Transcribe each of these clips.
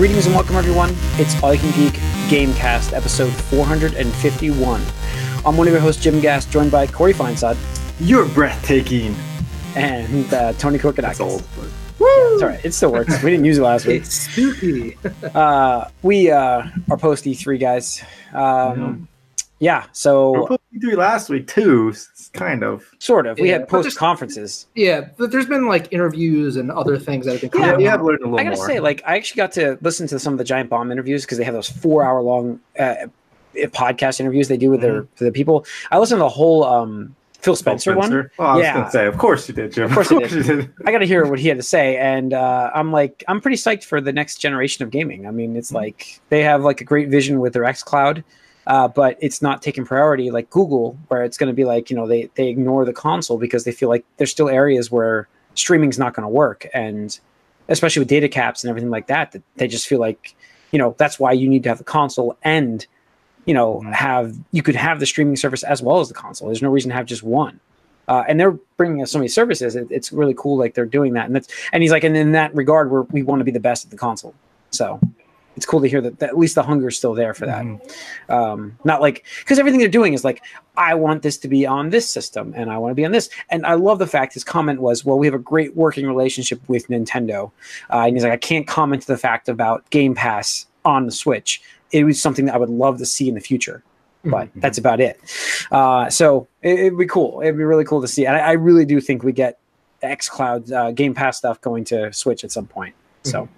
Greetings and welcome, everyone. It's All You Can Geek Gamecast, episode 451. I'm one of your hosts, Jim Gass, joined by Corey Feinsod You're breathtaking. and uh, Tony Kokonakis. That's old. But Yeah, it's. It still works. We didn't use it last week. It's spooky. Uh, we uh, are post E3 guys. Um, yeah, we so three last week too. s- Kind of. sort of. We Yeah, had post conferences. yeah, but there's been like interviews and other things that have been Yeah, coming Yeah, we out. have learned a little I gotta more. say, like, I actually got to listen to some of the Giant Bomb interviews because they have those four hour long uh, podcast interviews they do with their Mm-hmm. for the people. I listened to the whole um, Phil Spencer, one. Spencer. Oh, I was Yeah. gonna say, of course you did, Jim. Of course I did. you did. I got to hear what he had to say, and uh, I'm like, I'm pretty psyched for the next generation of gaming. I mean, Mm-hmm. it's like they have like a great vision with their X Cloud, uh, but it's not taking priority like Google, where it's going to be like, you know, they they ignore the console because they feel like there's still areas where streaming's not going to work, and especially with data caps and everything like that, that they just feel like, you know, that's why you need to have the console and you know Mhm. have you could have the streaming service as well as the console. There's no reason to have just one uh, and they're bringing us so many services. It, it's really cool, like they're doing that, and that's and he's like, and in that regard, we're, we want to be the best at the console. So it's cool to hear that, that at least the hunger is still there for that. Mhm. Um, not like because everything they're doing is like, I want this to be on this system, and I want to be on this. And I love the fact his comment was, well, we have a great working relationship with Nintendo, uh, and he's like, I can't comment to the fact about Game Pass on the Switch. It was something that I would love to see in the future but Mhm. that's about it. Uh, so it, it'd be cool. It'd be really cool to see. And I, I really do think we get XCloud uh, Game Pass stuff going to Switch at some point. So,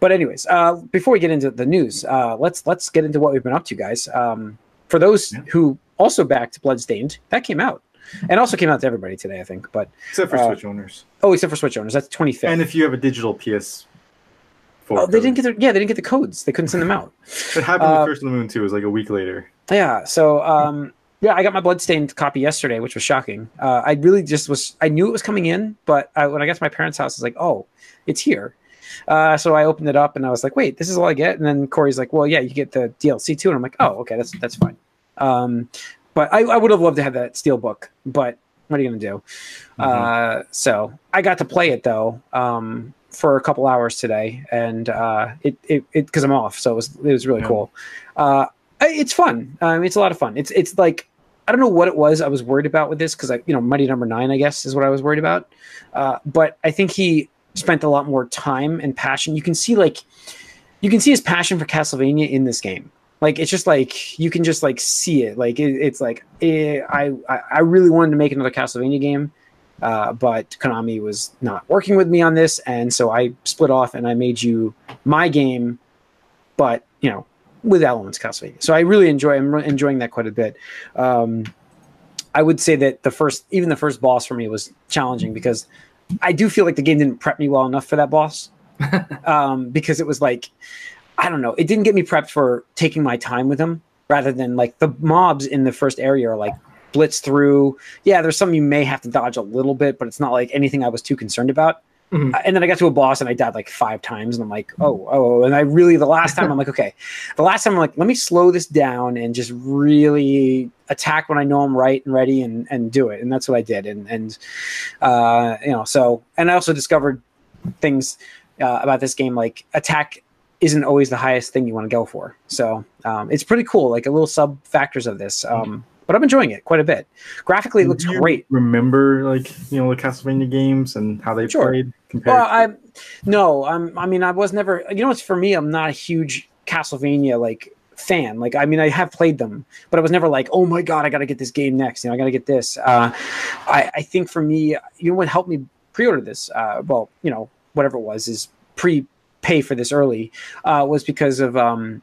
but anyways, uh, before we get into the news, uh, let's let's get into what we've been up to, guys. Um, for those Yeah. who also backed Bloodstained, that came out, and also came out to everybody today, I think. But Except for Uh, Switch owners, oh, except for Switch owners, that's twenty fifth. and if you have a digital PS. Oh, they didn't get their yeah, they didn't get the codes. They couldn't send them out. It happened uh, with Curse of the Moon too. It was like a week later. Yeah. So, um, yeah, I got my bloodstained copy yesterday, which was shocking. Uh, I really just was, I knew it was coming in, but I, when I got to my parents' house, I was like, oh, it's here. Uh, so I opened it up and I was like, wait, this is all I get. And then Corey's like, well, yeah, you get the DLC too. And I'm like, oh, okay, that's that's fine. Um, but I, I would have loved to have that steel book, but what are you gonna do? Uh, so I got to play it though um, for a couple hours today, and uh, it it because I'm off, so it was it was really Yeah. cool. Uh, it's fun. Um, it's a lot of fun. It's it's like I don't know what it was I was worried about with this because I you know Mighty Number Nine I guess is what I was worried about, uh, but I think he spent a lot more time and passion. You can see like you can see his passion for Castlevania in this game. Like it's just like you can just like see it. Like it, it's like eh, I I I really wanted to make another Castlevania game, uh, but Konami was not working with me on this, and so I split off and I made you my game, but you know with elements Castlevania. So I really enjoy. I'm enjoying that quite a bit. Um, I would say that the first, even the first boss for me was challenging because I do feel like the game didn't prep me well enough for that boss. um, because it was like, I don't know, it didn't get me prepped for taking my time with him rather than like the mobs in the first area are like blitz through. Yeah, there's some you may have to dodge a little bit, but it's not like anything I was too concerned about. Mhm. Uh, And then I got to a boss and I died like five times, and I'm like, oh, oh. And I really, the last time I'm like, okay, the last time I'm like, let me slow this down and just really attack when I know I'm right and ready and and do it. And that's what I did. And and uh, you know, so and I also discovered things uh, about this game like attack isn't always the highest thing you want to go for. So um, it's pretty cool, like a little sub factors of this. Um, but I'm enjoying it quite a bit. Graphically, it looks great. Remember, like you know, the Castlevania games and how they Sure. played compared. Well, to- I no, I'm. I mean, I was never. You know, it's for me. I'm not a huge Castlevania like fan. Like, I mean, I have played them, but I was never like, oh my god, I got to get this game next. You know, I got to get this. Uh, I, I think for me, you know, what helped me pre-order this. Uh, well, you know, whatever it was, is pre-pay for this early uh, was because of um,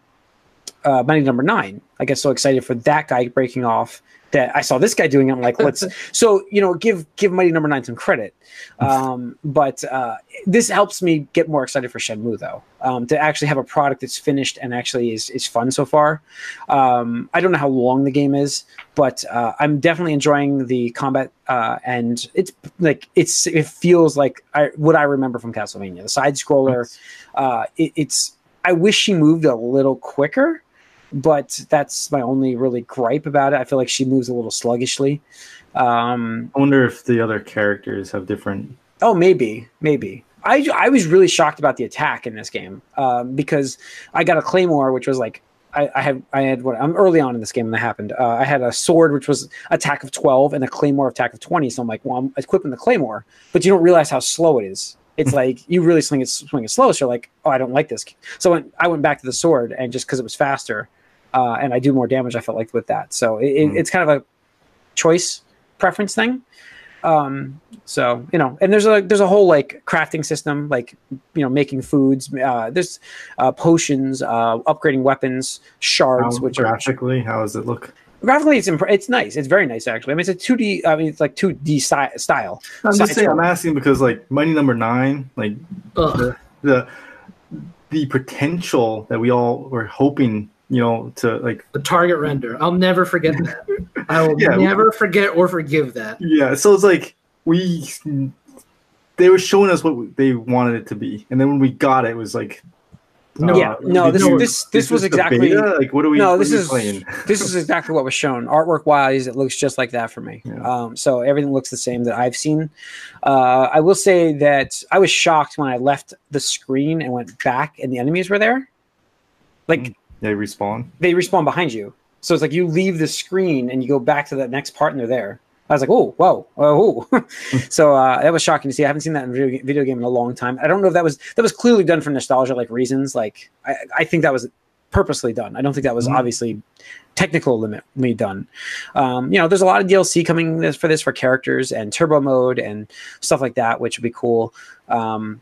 uh, Mighty Number Nine. I get so excited for that guy breaking off that I saw this guy doing. it. I'm like, let's. so you know, give give Mighty Number Nine some credit. Um, but uh, this helps me get more excited for Shenmue, though. Um, to actually have a product that's finished and actually is is fun so far. Um, I don't know how long the game is, but uh, I'm definitely enjoying the combat, uh, and it's like it's it feels like I, what I remember from Castlevania. The side scroller, uh, it, it's. I wish she moved a little quicker, but that's my only really gripe about it. I feel like she moves a little sluggishly. Um, I wonder if the other characters have different. oh, maybe, maybe. I I was really shocked about the attack in this game um, because I got a claymore, which was like I, I had I had what I'm early on in this game when that happened. Uh, I had a sword which was attack of 12 and a claymore attack of 20. So I'm like, well, I'm equipping the claymore, but you don't realize how slow it is. It's like you really swing it swing it slow. So you're like, oh, I don't like this. So when I went back to the sword and just because it was faster uh, and I do more damage, I felt like with that. So it, it, Mm. it's kind of a choice preference thing. Um, so you know, and there's a there's a whole like crafting system, like you know, making foods. Uh, there's uh, potions, uh, upgrading weapons, shards, How which are graphically, how does it look? graphically it's imp- it's nice. It's very nice actually. I mean, it's a two D. I mean, it's like two D sty- style. I'm just saying. I'm asking because like Mighty Number Nine, like Ugh. the the potential that we all were hoping, you know, to like The target render. I'll never forget that. I will Yeah. never forget or forgive that. Yeah, so it's like we they were showing us what they wanted it to be, and then when we got it, it was like, No, yeah, no, this you- this this is was exactly like what are we? no. This is playing? this is exactly what was shown. Artwork wise, it looks just like that for me. Yeah. Um, so everything looks the same that I've seen. Uh, I will say that I was shocked when I left the screen and went back, and the enemies were there. Like They respawn. they respawn behind you. So it's like you leave the screen and you go back to that next part and they're there. I was like, oh, whoa, oh. so uh, that was shocking to see. I haven't seen that in a video, video game in a long time. I don't know if that was that was clearly done for nostalgia like reasons. Like I, I think that was purposely done. I don't think that was Mhm. obviously technical limitly done. Um, you know, there's a lot of DLC coming this, for this for characters and turbo mode and stuff like that, which would be cool. Um,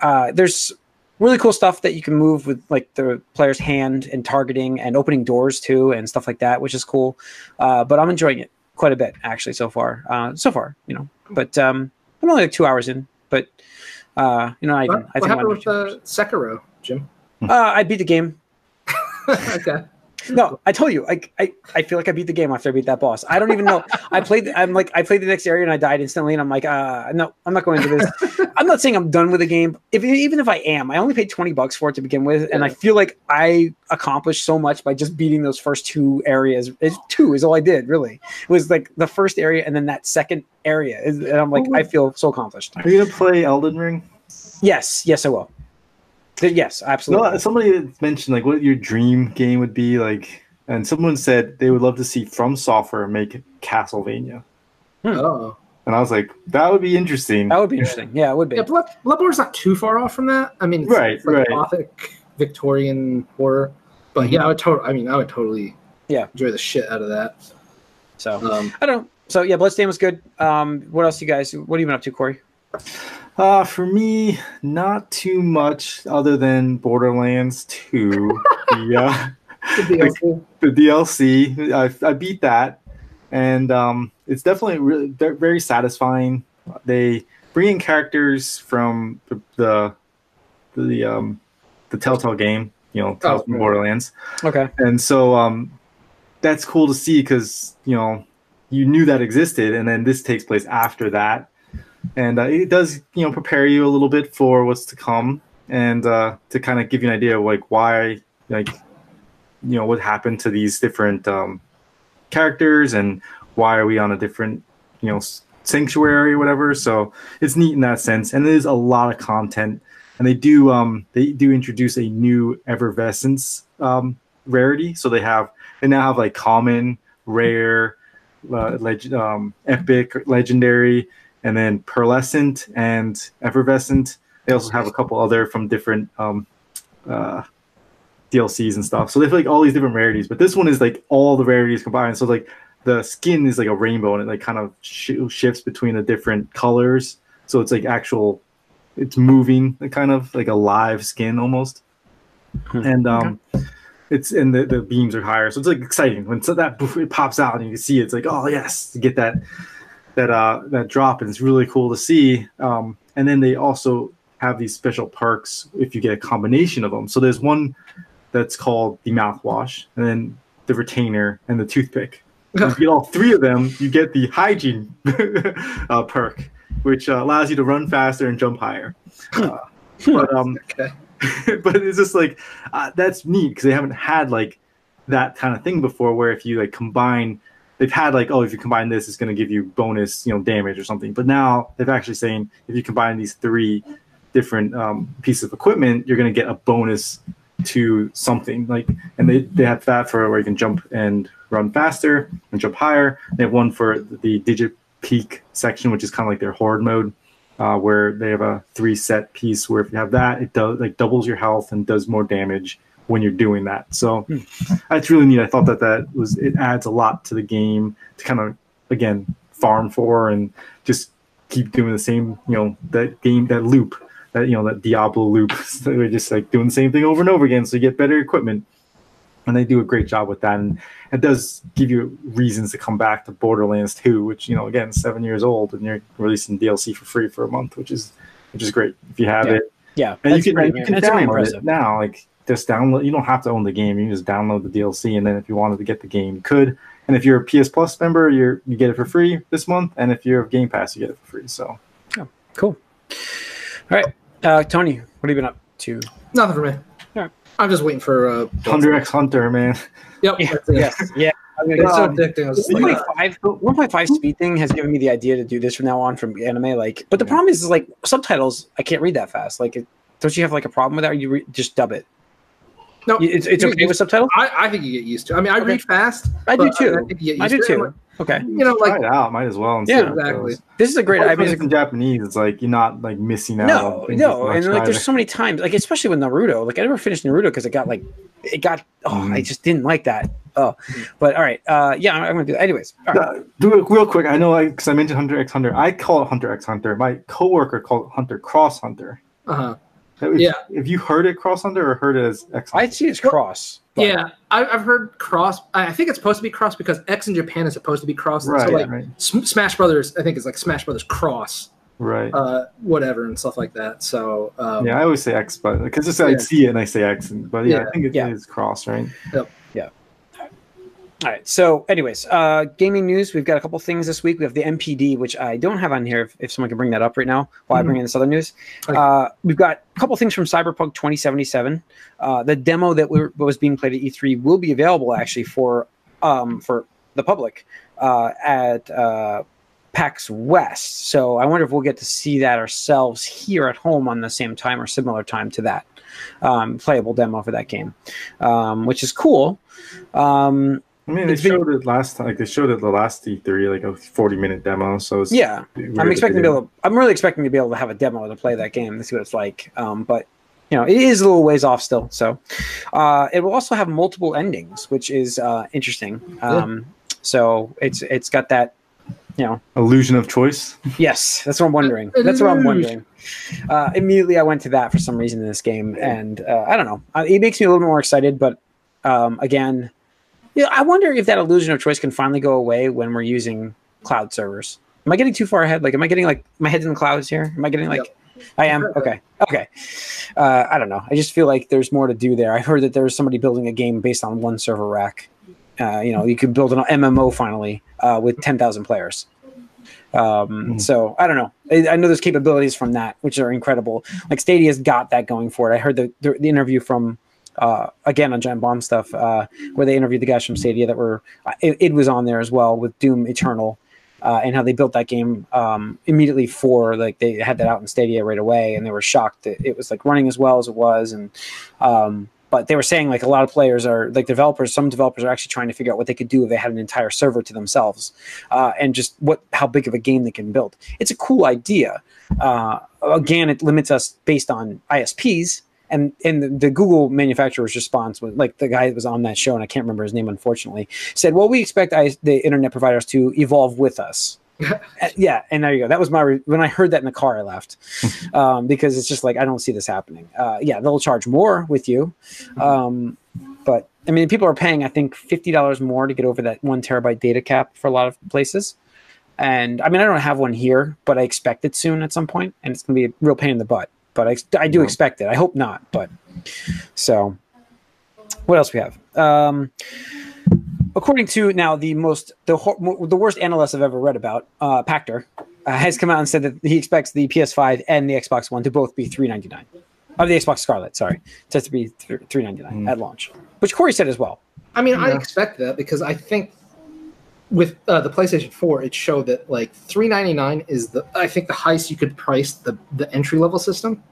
uh, there's really cool stuff that you can move with like the player's hand and targeting and opening doors too and stuff like that, which is cool. Uh, but I'm enjoying it quite a bit actually so far. Uh, so far, you know, but um, I'm only like two hours in, but uh, you know, I, What, I what think happened I'm with uh, Sekiro, Jim? uh, I beat the game. okay. No, I told you, I, I, I feel like I beat the game after I beat that boss. I don't even know. I played. I'm like, I played the next area and I died instantly. And I'm like, uh, no, I'm not going into this. I'm not saying I'm done with the game. If even if I am, I only paid 20 bucks for it to begin with, and I feel like I accomplished so much by just beating those first two areas. It's two is all I did. Really, it was like the first area and then that second area, and I'm like, I feel so accomplished. Are you gonna play Elden Ring? Yes, yes, I will. Th- Yes, absolutely. No, somebody mentioned like what your dream game would be like, and someone said they would love to see From Software make Castlevania, Oh. and I was like, that would be interesting. that would be interesting. Yeah, it would be. Yeah, Blood, Bloodborne's not too far off from that. I mean, it's, Right, it's like right. Gothic Victorian horror, but yeah, I would totally. I mean, I would totally. Yeah. Enjoy the shit out of that. So Um, I don't know. So yeah, Bloodstained was good. Um, what else, you guys? What have you been up to, Corey? Uh, for me, not too much other than Borderlands 2. yeah, the DLC. the DLC. I, I beat that, and um, it's definitely really very satisfying. They bring in characters from the the the, um, the Telltale game, you know, Tales from right. Borderlands, Okay. and so um, that's cool to see because you know you knew that existed, and then this takes place after that, and uh, it does you know prepare you a little bit for what's to come, and uh, to kind of give you an idea of like why like you know what happened to these different um, characters and why are we on a different you know sanctuary or whatever. So it's neat in that sense, and there's a lot of content, and they do um, they do introduce a new effervescence um, rarity. So they have they now have like common, rare, uh, leg- um, epic, legendary, and then pearlescent and effervescent. They also have a couple other from different um, uh, DLCs and stuff. So they have like all these different rarities, but this one is like all the rarities combined. So like the skin is like a rainbow and it like kind of sh- shifts between the different colors. So it's like actual, it's moving, like kind of like a live skin almost. Hmm. And um, it's and the, the beams are higher, so it's like exciting when so that it pops out and you can see it, it's like oh yes, get that that uh that drop and it's really cool to see. Um, and then they also have these special perks if you get a combination of them. So there's one that's called the mouthwash, and then the retainer and the toothpick. And if you get all three of them, you get the hygiene uh, perk, which uh, allows you to run faster and jump higher. Uh, but um, Okay. but it's just like uh, that's neat because they haven't had like that kind of thing before where if you like combine they've had like oh if you combine this it's going to give you bonus you know damage or something. But now they've actually saying if you combine these three different um, pieces of equipment, you're going to get a bonus to something. Like, and they, they have that for where you can jump and run faster and jump higher. They have one for the digit peak section, which is kind of like their horde mode, uh, where they have a three set piece where if you have that, it does like doubles your health and does more damage when you're doing that. So Hmm. that's really neat. I thought that that was it adds a lot to the game to kind of again farm for and just keep doing the same you know that game that loop that you know that Diablo loop. so they're just like doing the same thing over and over again, so you get better equipment. And they do a great job with that, and it does give you reasons to come back to Borderlands 2, which you know again seven years old, and you're releasing DLC for free for a month, which is which is great if you have Yeah. it. Yeah, And you can, you can download it now. Like just download. You don't have to own the game. You can just download the DLC, and then if you wanted to get the game, you could. And if you're a PS Plus member, you're you get it for free this month. And if you're a Game Pass, you get it for free. So Cool. All right, uh, Tony, what have you been up to? Nothing for me. Alright. I'm just waiting for. Uh, Hunter X Hunter, man. Yep. Yeah, yes, yeah. I'm It's so Um, addicting. I was just One like, point five, one point five speed thing has given me the idea to do this from now on from anime. Like, but the Yeah. problem is, is like subtitles. I can't read that fast. Like, it, don't you have like a problem with that? Or you re- just dub it. No, You- It's, it's okay with subtitles. I, I think you get used to. it. I mean, I Okay. read fast. I do too. I, think you get I do to it. too. Okay, You know, Try like it out. Might as well. Yeah, exactly. goes. this is a great. I Or mean, it's in Japanese. It's like you're not like missing out. no, no, and like there's so many times, like especially with Naruto. Like I never finished Naruto because it got like it got. Oh, I Mhm. just didn't like that. Oh, but all right. Uh, yeah, I'm, I'm gonna do that. Anyways, all right. Uh, do it real quick. I know, like, because I mentioned Hunter X Hunter. I call it Hunter X Hunter. My coworker called it Hunter Cross Hunter. uh huh. If, Yeah. If you heard it Cross under or heard it as X? I see it's cross. but- Yeah, I, I've heard cross. I think it's supposed to be cross because X in Japan is supposed to be cross. right, So like right, S- Smash Brothers, I think it's like Smash Brothers cross, right. uh, whatever and stuff like that. So um, yeah, I always say X, but because just I see it and I say X, and, but yeah, Yeah. I think it is Yeah. Cross, right? All right. So, anyways, uh, gaming news. We've got a couple things this week. We have the MPD, which I don't have on here. If, if someone can bring that up right now, while I bring in this other news, Okay. uh, we've got a couple things from Cyberpunk 2077. Uh, the demo that we was being played at E3 will be available actually for um, for the public uh, at uh, PAX West. So I wonder if we'll get to see that ourselves here at home on the same time or similar time to that um, playable demo for that game, um, which is cool. Um, I mean, they It's been- showed it last time. Like they showed it the last E3, like a 40 minute demo. So it's yeah, I'm expecting they to be able. I'm really expecting to be able to have a demo to play that game to see what it's like. Um, but you know, it is a little ways off still. So uh, it will also have multiple endings, which is uh, interesting. Um, So it's it's got that. You know, illusion of choice. yes, that's what I'm wondering. That's what I'm wondering. Uh, immediately, I went to that for some reason in this game, and uh, I don't know. Uh, It makes me a little more excited, but um, again, yeah, I wonder if that illusion of choice can finally go away when we're using cloud servers. Am I getting too far ahead? Like, am I getting like my head's in the clouds here? Am I getting like? I am. Okay. Okay. Uh, I don't know. I just feel like there's more to do there. I heard that there's somebody building a game based on one server rack. Uh, you know, you could build an MMO finally uh, with 10,000 players. Um, Mhm. So I don't know. I, I know there's capabilities from that, which are incredible. Like Stadia's got that going for it. I heard the, the, the interview from, uh, again, on Giant Bomb stuff, uh, where they interviewed the guys from Stadia that were, uh, it, it was on there as well with Doom Eternal. Uh, and how they built that game um, immediately for like they had that out in Stadia right away, and they were shocked that it was like running as well as it was, and um, but they were saying like a lot of players are like developers some developers are actually trying to figure out what they could do if they had an entire server to themselves uh, and just what how big of a game they can build it's a cool idea uh, again it limits us based on isps and and the, the google manufacturer's response was like the guy that was on that show and i can't remember his name unfortunately said well we expect I, the internet providers to evolve with us yeah, and there you go. That was my re- when I heard that in the car, I left um, because it's just like I don't see this happening. Uh, yeah, they'll charge more with you, um, but I mean, people are paying I think fifty dollars more to get over that one terabyte data cap for a lot of places. And I mean, I don't have one here, but I expect it soon at some point, and it's going to be a real pain in the butt. But I, I do Yeah. expect it. I hope not, but so what else we have? Um, according to now the most the ho- the worst analyst I've ever read about, uh, Pachter, uh, has come out and said that he expects the PS5 and the Xbox One to both be three ninety nine. Of the Xbox Scarlett, sorry, just to be three ninety nine Mm. at launch, which Corey said as well. I mean, I expect that because I think with uh, the PlayStation 4, it showed that like 399 is the I think the highest you could price the the entry level system.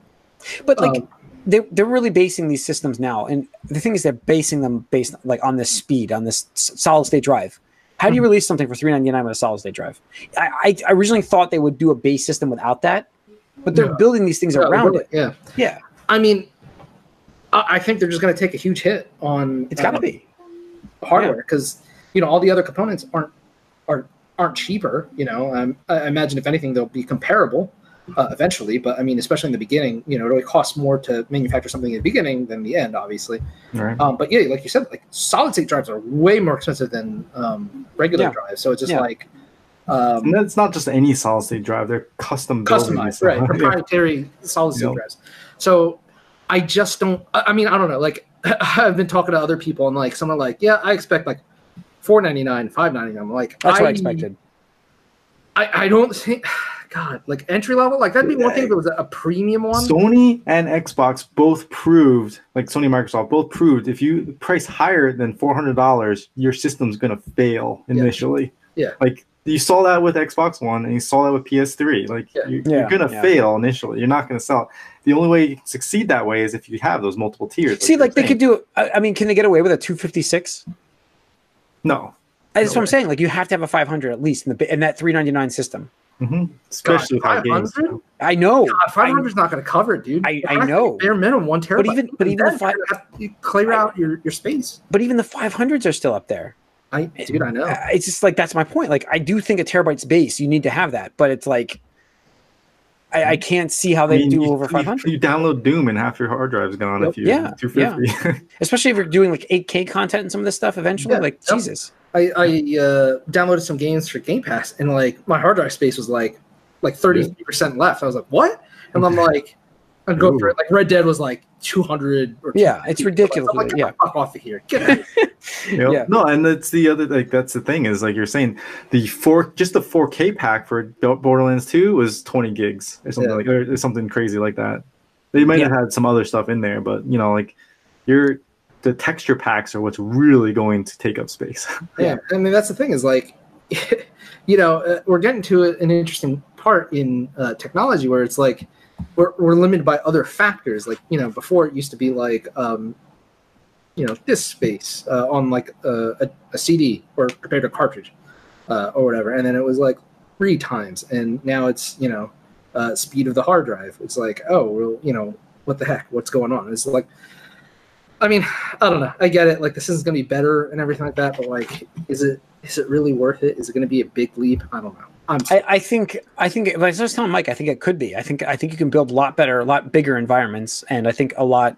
But like Um, they they're really basing these systems now, and the thing is they're basing them based like on this speed, on this solid state drive. How do you Mhm. release something for three ninety nine with a solid state drive? I, I originally thought they would do a base system without that, but they're Yeah. building these things yeah, around it. Yeah. Yeah, I mean, I, I think they're just going to take a huge hit on it's got to uh, be. hardware because you know all the other components aren't aren't aren't cheaper. You know, um, I I imagine if anything they'll be comparable uh, eventually. But I mean, especially in the beginning, you know, it really costs more to manufacture something in the beginning than the end, obviously. Right. Um, but yeah, like you said, like solid state drives are way more expensive than um, regular Yeah. drives. So it's just Yeah. like And um, that's not just any solid state drive; they're custom customized, right? stuff. Yeah. Proprietary solid state Yep. drives. So I just don't. I I mean, I don't know. Like I've been talking to other people, and like someone like, yeah, I expect like four ninety nine, five ninety nine. I'm like, That's what I expected. I, I don't think. God, like entry level, like that'd be one thing if it was a, a premium one. Sony and Xbox both proved, like Sony and Microsoft both proved, if you price higher than four hundred dollars, your system's gonna fail initially. Yeah. Like you saw that with Xbox One, and you saw that with PS3. Like Yeah. you, Yeah, you're gonna yeah. fail initially. You're not gonna sell. The only way you can succeed that way is if you have those multiple tiers. See, you're like they saying. could do. I, I mean, can they get away with a two fifty six? No, That's No what I'm saying. Like you have to have a five hundred at least in the in that three ninety nine system. hmm especially with how games. 500? I know. Five hundred is not going to cover it, dude. I- I has to be know. bare minimum one terabyte. But even- but even the then, fi- you're have to clear out your, your space. But even the five hundreds are still up there. I dude, I know. It's just like that's my point. Like I do think a terabyte's base, you need to have that, but it's like I, I can't see how I they mean, do you, over 500, You, download Doom and half your hard drive's gone Yep. if you Yeah, 250. especially if you're doing like 8K content and some of this stuff. Eventually, Yeah, like yep. Jesus, I, I uh, downloaded some games for Game Pass, and like my hard drive space was like like thirty percent left. I was like, what? And I'm like, I go Ooh. for it. Like Red Dead was like two hundred or Yeah, it's ridiculous, I'm like, get yeah. the fuck off of here. Get out. of here. Yep. Yeah. No, and that's the other like that's the thing is like you're saying the four just the 4K pack for Borderlands 2 was 20 gigs or something Yeah. like or something crazy like that. They might have had some other stuff in there, but you know, like your the texture packs are what's really going to take up space. yeah, I mean that's the thing is like, you know, uh, we're getting to a- an interesting part in uh, technology where it's like we're, we're limited by other factors. Like you know, before it used to be like, um, you know, disk space uh, on like a, a, a CD or compared to cartridge uh, or whatever, and then it was like three times, and now it's you know, uh, speed of the hard drive. It's like, oh, well, you know, what the heck, what's going on? It's like. I mean, I don't know. I get it. Like this is gonna be better and everything like that, but like, is it is it really worth it? Is it gonna be a big leap? I don't know. I'm I, I think I think like I was just telling Mike, I think it could be. I think I think you can build a lot better, a lot bigger environments, and I think a lot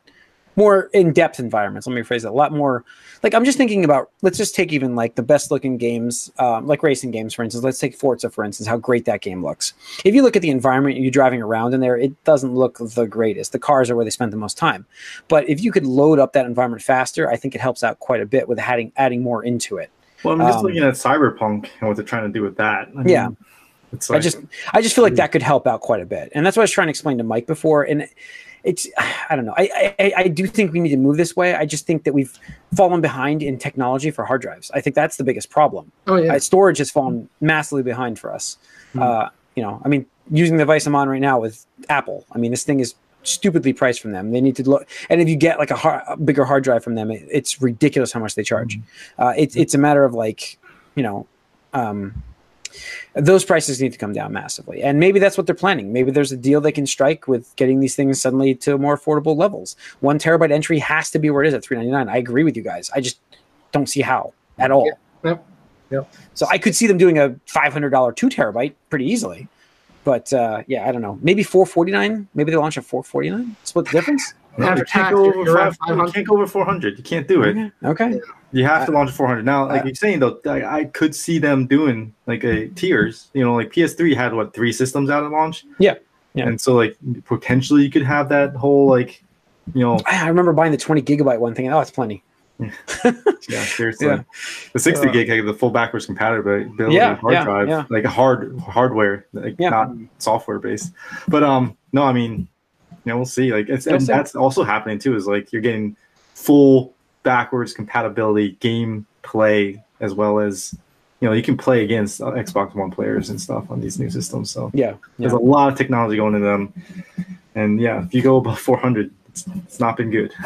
more in depth environments. Let me phrase it a lot more. Like I'm just thinking about. Let's just take even like the best looking games, um, like racing games, for instance. Let's take Forza for instance. How great that game looks. If you look at the environment you're driving around in there, it doesn't look the greatest. The cars are where they spend the most time. But if you could load up that environment faster, I think it helps out quite a bit with adding adding more into it. Well, I'm just Um, looking at Cyberpunk and what they're trying to do with that. I mean, Yeah. It's I just I just feel like that could help out quite a bit, and that's what I was trying to explain to Mike before. And it's I don't know. I I, I do think we need to move this way. I just think that we've fallen behind in technology for hard drives. I think that's the biggest problem. oh yeah, Uh, storage has fallen massively behind for us. Hmm. Uh, you know, I mean, using the device I'm on right now with Apple. I mean, this thing is stupidly priced from them. They need to look, and if you get like a, har a bigger hard drive from them, it, it's ridiculous how much they charge. Uh, it's it's a matter of like, you know, um, those prices need to come down massively, and maybe that's what they're planning. Maybe there's a deal they can strike with getting these things suddenly to more affordable levels. One terabyte entry has to be where it is at 399. I agree with you guys. I just don't see how at all. Yep. Yep. So I could see them doing a five hundred dollar two terabyte pretty easily, but uh, yeah, I don't know. Maybe four forty nine. Maybe they launch at four forty nine. Split the difference. no, After you can't tax, go you're- over you're at five, you can't go over 400. You can't do it. Okay. Okay. You have to launch at 400. Now, like Uh, you're saying though, I, I could see them doing like a tiers. You know, like PS3 had what three systems out at launch. Yeah, yeah. And so like potentially you could have that whole like, you know, I remember buying the twenty gigabyte one thing. Oh, it's plenty. yeah, seriously, Yeah. the 60 Uh, gig had the full backwards compatibility Yeah, hard yeah, drive, yeah. like hard hardware, like not software based. But um, no, I mean, you know, we'll see. Like it's and that's also happening too. Is like you're getting full backwards compatibility game play as well as you know you can play against uh, Xbox One players and stuff on these new systems. So Yeah. there's a lot of technology going into them, And yeah, if you go above 400, it's, it's not been good.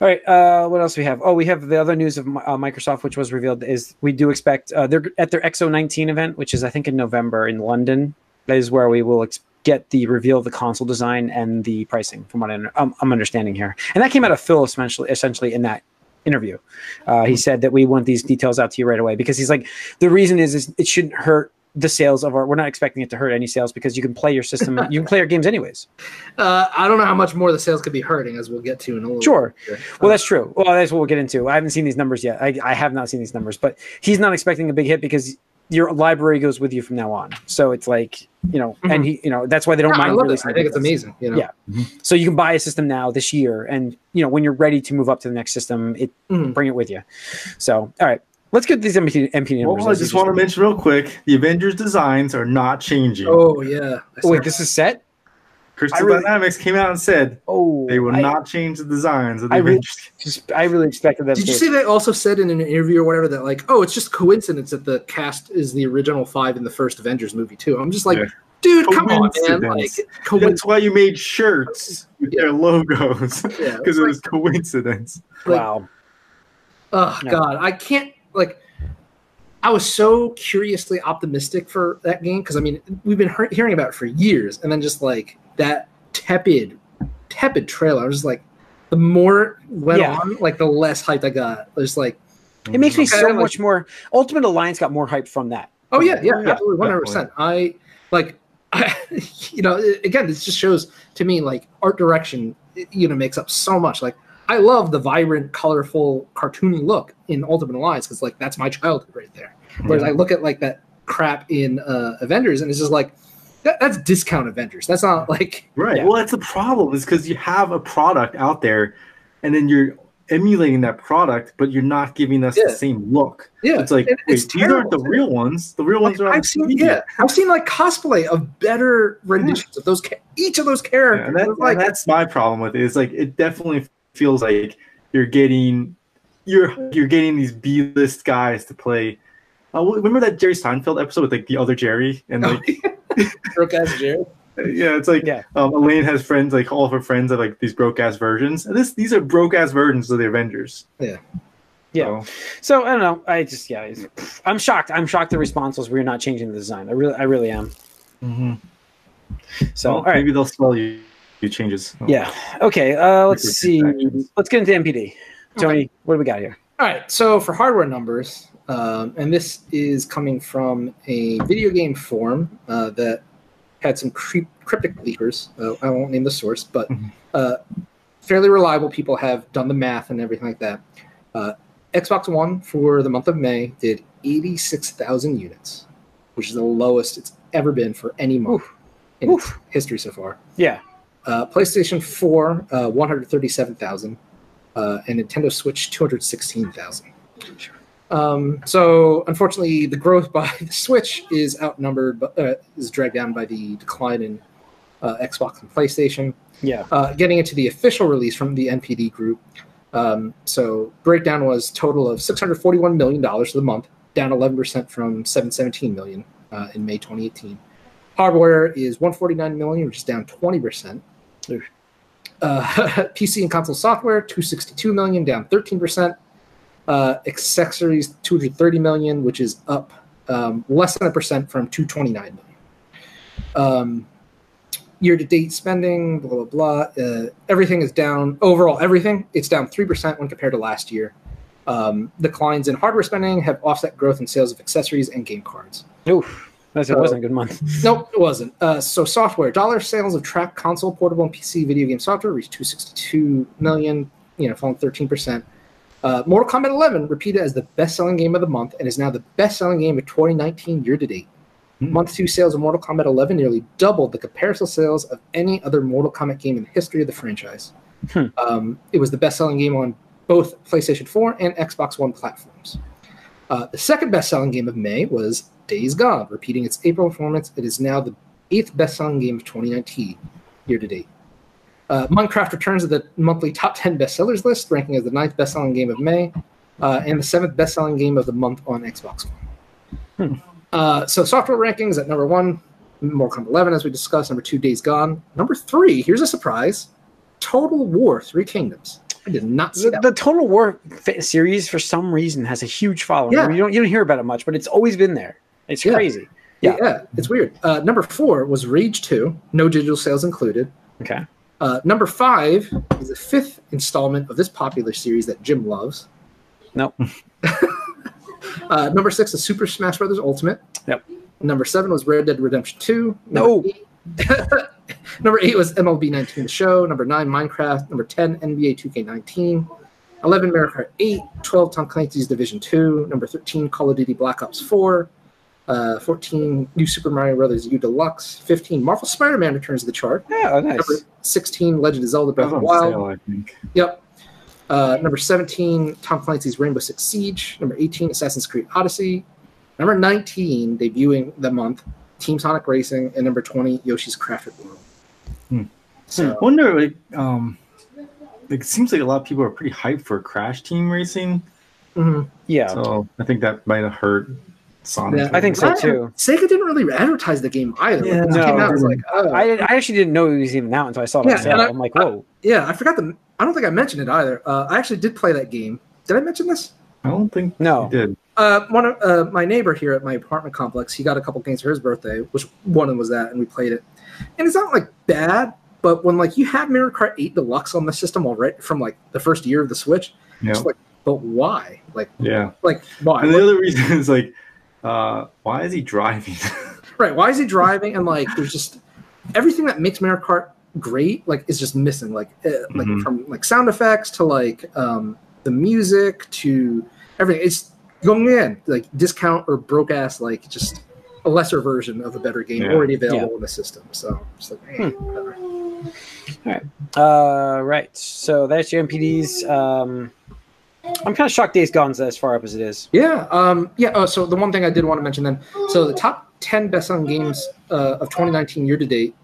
All right. Uh, what else we have? Oh, we have the other news of uh, Microsoft, which was revealed, is we do expect uh, they're at their XO19 event, which is I think in November in London. That is where we will ex- get the reveal of the console design and the pricing, from what I, I'm understanding here. And that came out of Phil essentially, essentially in that interview. Uh, he said that we want these details out to you right away because he's like, the reason is, is it shouldn't hurt the sales of our. We're not expecting it to hurt any sales because you can play your system, you can play your games anyways. Uh, I don't know how much more the sales could be hurting, as we'll get to in a little. Sure. bit. Well, that's true. Well, that's what we'll get into. I haven't seen these numbers yet. I, I have not seen these numbers, but he's not expecting a big hit because your library goes with you from now on. So it's like you know, and he, you know, that's why they don't Yeah, I mind love it. releasing. I think it's amazing. You know. Yeah. So you can buy a system now this year, and you know when you're ready to move up to the next system, it Mhm. bring it with you. So all right, let's get these MP, MP numbers. Well, I as just want to mention real quick the Avengers designs are not changing. Oh yeah. Oh, wait, this is set. Crystal I really- Dynamics came out and said Oh, they will I, not change the designs of the I really- Avengers. Just, I really expected that. Did you see they also said in an interview or whatever that like, oh, it's just coincidence that the cast is the original five in the first Avengers movie too? I'm just like, Yeah. dude, come on, man. Like, Coincidence. coincidence. That's why you made shirts with Yeah. their logos Yeah, because it was coincidence. like- Wow. Oh Yeah. god, I can't like. I was so curiously optimistic for that game because I mean we've been he- hearing about it for years, and then just like that tepid, tepid trailer. I was just like, the more it went Yeah. on, like the less hyped I got. It was like, It makes me Okay, so like- much more. Ultimate Alliance got more hype from that. oh yeah, yeah, Yeah, absolutely, one hundred percent. I like, you know, again, this just shows to me like art direction. You know, makes up so much. Like, I love the vibrant, colorful, cartoony look in Ultimate Alliance because like that's my childhood right there. Whereas I look at like that crap in uh, Avengers, and it's just like that, that's discount Avengers. That's not like Right. Yeah. Well, that's the problem is because you have a product out there, and then you're emulating that product, but you're not giving us Yeah. the same look. yeah, It's like it- wait, these aren't the real ones. The real ones are I've seen TV. yeah, I've seen like cosplay of better renditions of those ca- each of those Yeah, characters. and, that, like and that's my problem with it. Is like it definitely feels like you're getting you're you're getting these B list guys to play. Uh, remember that Jerry Seinfeld episode with like the other Jerry and like broke ass Jared. yeah, it's like Yeah. um, Elaine has friends like all of her friends are like these broke ass versions. And this these are broke ass versions of the Avengers. Yeah. Yeah. So, So I don't know. I just yeah, it's- I'm shocked. I'm shocked. The response was we're not changing the design. I really, I really am. So well, all right, maybe they'll spell you, you changes. yeah, okay. Uh, let's see. Let's get into MPD. Tony, what do we got here? All right, so for hardware numbers, um, and this is coming from a video game forum uh, that had some cryp- cryptic leakers. Uh, I won't name the source, but Mhm. uh, fairly reliable people have done the math and everything like that. Uh, Xbox One for the month of May did 86,000 units, which is the lowest it's ever been for any month in Oof. history so far. Yeah. Uh, PlayStation 4, uh, 137,000. Uh, and Nintendo Switch, 216,000. Um, so, unfortunately, the growth by the Switch is outnumbered, but uh, is dragged down by the decline in uh, Xbox and PlayStation. Yeah. Uh, getting into the official release from the NPD group. Um, so, breakdown was total of $641 million for the month, down 11% from 717 million uh, in May 2018. Hardware is 149 million, which is down 20%. Uh, PC and console software 262 million, down 13%. Uh, accessories 230 million, which is up um, less than a percent from 229 million. Um, year-to-date spending, blah blah blah. Uh, everything is down overall. Everything it's down three percent when compared to last year. Um, declines in hardware spending have offset growth in sales of accessories and game cards. Oof. It So- wasn't a good month. Nope, it wasn't. Uh, so software dollar sales of track console, portable, and PC video game software reached 262 million. You know, falling 13 percent. Uh, Mortal Kombat 11 repeated as the best-selling game of the month and is now the best-selling game of 2019 year to date. Hmm. Month two sales of Mortal Kombat 11 nearly doubled the comparison sales of any other Mortal Kombat game in the history of the franchise. Hmm. Um, it was the best-selling game on both PlayStation 4 and Xbox One platforms. Uh, the second best-selling game of May was Days Gone, repeating its April performance. It is now the eighth best-selling game of 2019 year to date. Uh, Minecraft returns to the monthly top 10 bestsellers list, ranking as the ninth best-selling game of May uh, and the seventh best-selling game of the month on Xbox One. Hmm. Uh, so software rankings at number one, Mortal Kombat 11, as we discussed. Number two, Days Gone. Number three, here's a surprise: Total War: Three Kingdoms. I did not see The, the Total War series, for some reason, has a huge following. Yeah. You don't you don't hear about it much, but it's always been there. It's Yeah. crazy. yeah. yeah. it's weird. Uh, number four was Rage 2, no digital sales included. Okay. Uh, number five is the fifth installment of this popular series that Jim loves. Nope. uh, number six is Super Smash Brothers Ultimate. Yep. Number seven was Red Dead Redemption 2. No. Number eight, number eight was MLB 19 The Show. Number nine, Minecraft. Number 10, NBA 2K19. 11, Mario Kart 8. 12, Tom Clancy's Division 2. Number 13, Call of Duty Black Ops 4. Uh, 14, New Super Mario Brothers U Deluxe. 15, Marvel Spider-Man returns to the chart. Yeah, oh, nice. Number 16, Legend of Zelda Breath of the Wild. sale, I think. Yep. Uh, number 17, Tom Clancy's Rainbow Six Siege. Number 18, Assassin's Creed Odyssey. Number 19, debuting the month, Team Sonic Racing. And number 20, Yoshi's Crafted World. Hmm. So, I wonder, like, um, it seems like a lot of people are pretty hyped for Crash Team Racing. mhm. Yeah. So I think that might have hurt Sonic. Yeah. I think so I- too. Sega didn't really advertise the game either. Yeah, when it no, came out, it was they like, oh. I, I actually didn't know it was even out until I saw it Yeah, on sale. and I- I'm like, whoa. yeah, I forgot the. I don't think I mentioned it either. Uh, I actually did play that game. Did I mention this? I don't think No. you did. Uh, one of uh, my neighbor here at my apartment complex, he got a couple games for his birthday, which one of them was that, and we played it. And it's not like bad, but when like you have Mario Kart 8 Deluxe on the system already from like the first year of the Switch, Yeah. it's like, but why? Like, Yeah. like why? And the other reason is like, uh, why is he driving? right? Why is he driving? And like, there's just everything that makes Mario Kart great, like, is just missing. Like, uh, like Mhm. from like sound effects to like um, the music to everything. It's going in like discount or broke ass like just a lesser version of a better game Yeah. already available in the system. So it's like, eh, Hmm. whatever. Uh, right. So that's your MPDs. Um, I'm kind of shocked Days Gone's as far up as it is. yeah, um, yeah. Oh, so the one thing I did want to mention then, so the top ten best selling games uh, of 2019 year to date.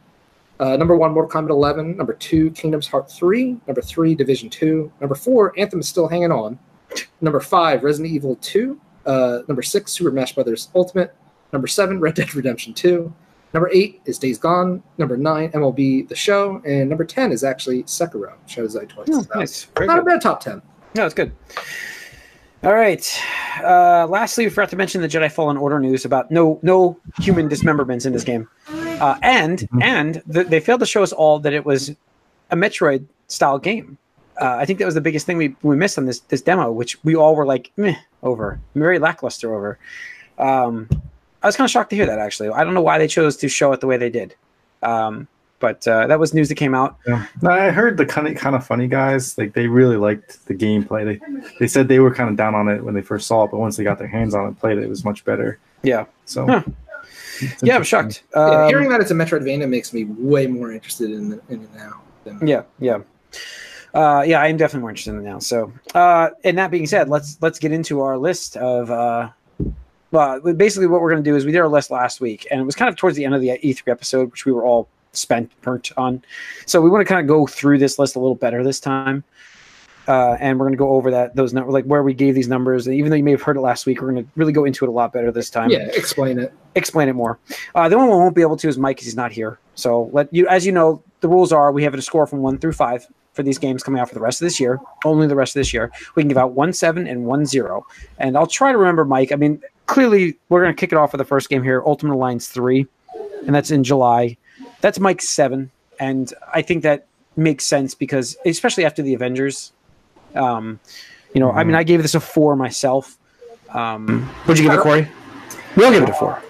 Uh, number one, Mortal Kombat 11. Number two, Kingdom's Heart 3. Number three, Division 2. Number four, Anthem is still hanging on. Number five, Resident Evil 2. Uh, number six, Super Smash Brothers Ultimate. Number seven, Red Dead Redemption 2. Number eight is Days Gone. Number nine, MLB The Show. And number 10 is actually Sekiro, shows I twice. Oh, nice. Very Not a bad top 10. No, it's good. All right. Uh, lastly, we forgot to mention the Jedi Fallen Order news about no no human dismemberments in this game, uh, and Mhm. and th- they failed to show us all that it was a Metroid style game. Uh, I think that was the biggest thing we, we missed on this this demo, which we all were like meh over, very lackluster over. Um, I was kind of shocked to hear that actually. I don't know why they chose to show it the way they did, um, but uh, that was news that came out. Yeah. I heard the kind of kind of funny guys like they really liked the gameplay. They they said they were kind of down on it when they first saw it, but once they got their hands on it, and played it, it was much better. Yeah, So Huh. yeah, I'm interesting. shocked. Yeah, Um, hearing that it's a Metroidvania makes me way more interested in, in it now. Than, Yeah, yeah, uh, yeah. I'm definitely more interested in it now. So, uh, and that being said, let's let's get into our list of. Uh, well, basically, what we're going to do is we did our list last week, and it was kind of towards the end of the E3 episode, which we were all spent burnt on. So we want to kind of go through this list a little better this time. Uh, and we're going to go over that those numbers, like where we gave these numbers. And even though you may have heard it last week, we're going to really go into it a lot better this time yeah, explain it. explain it more. Uh, the only one we won't be able to is Mike because he's not here. So let you, as you know, the rules are we have a score from one through five for these games coming out for the rest of this year. Only the rest of this year. We can give out one seven and one zero. And I'll try to remember Mike. I mean, clearly we're going to kick it off with the first game here, Ultimate Alliance three, and that's in July. That's Mike's seven, and I think that makes sense because especially after the Avengers. Um, you know, I mean, I gave this a four myself. Um, what'd you give it, Corey? We all give it a four.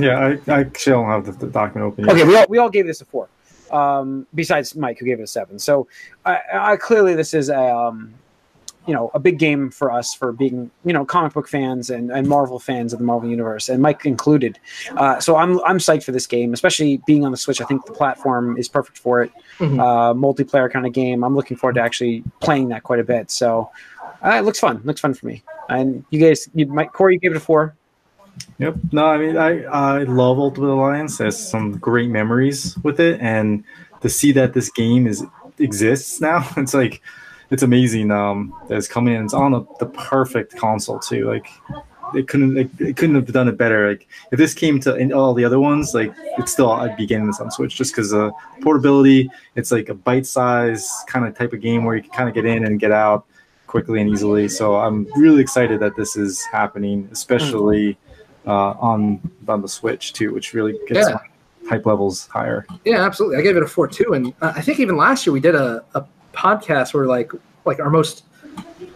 Yeah, I, I actually don't have the, the document open yet. Okay, we all, we all gave this a four. Um, besides Mike, who gave it a seven. So, I, I clearly this is a, um, you know, a big game for us for being, you know, comic book fans and, and Marvel fans of the Marvel universe, and Mike included. Uh, so I'm I'm psyched for this game, especially being on the Switch. I think the platform is perfect for it. Mhm. Uh, multiplayer kind of game. I'm looking forward to actually playing that quite a bit. So, uh, it looks fun. looks fun for me. And you guys, you Mike, Corey, you gave it a four. Yep. No, I mean, I I love Ultimate Alliance. There's some great memories with it, and to see that this game is exists now, it's like it's amazing. Um, that it's coming in. It's on the, the perfect console too. Like, it couldn't like, it couldn't have done it better. Like if this came to in all the other ones, like it's still I'd be getting this on Switch just because uh, portability. It's like a bite size kind of type of game where you can kind of get in and get out quickly and easily. So I'm really excited that this is happening, especially uh, on on the Switch too, which really gets Yeah. my hype levels higher. Yeah, absolutely. I gave it a four too, and uh, I think even last year we did a, a podcast were like like our most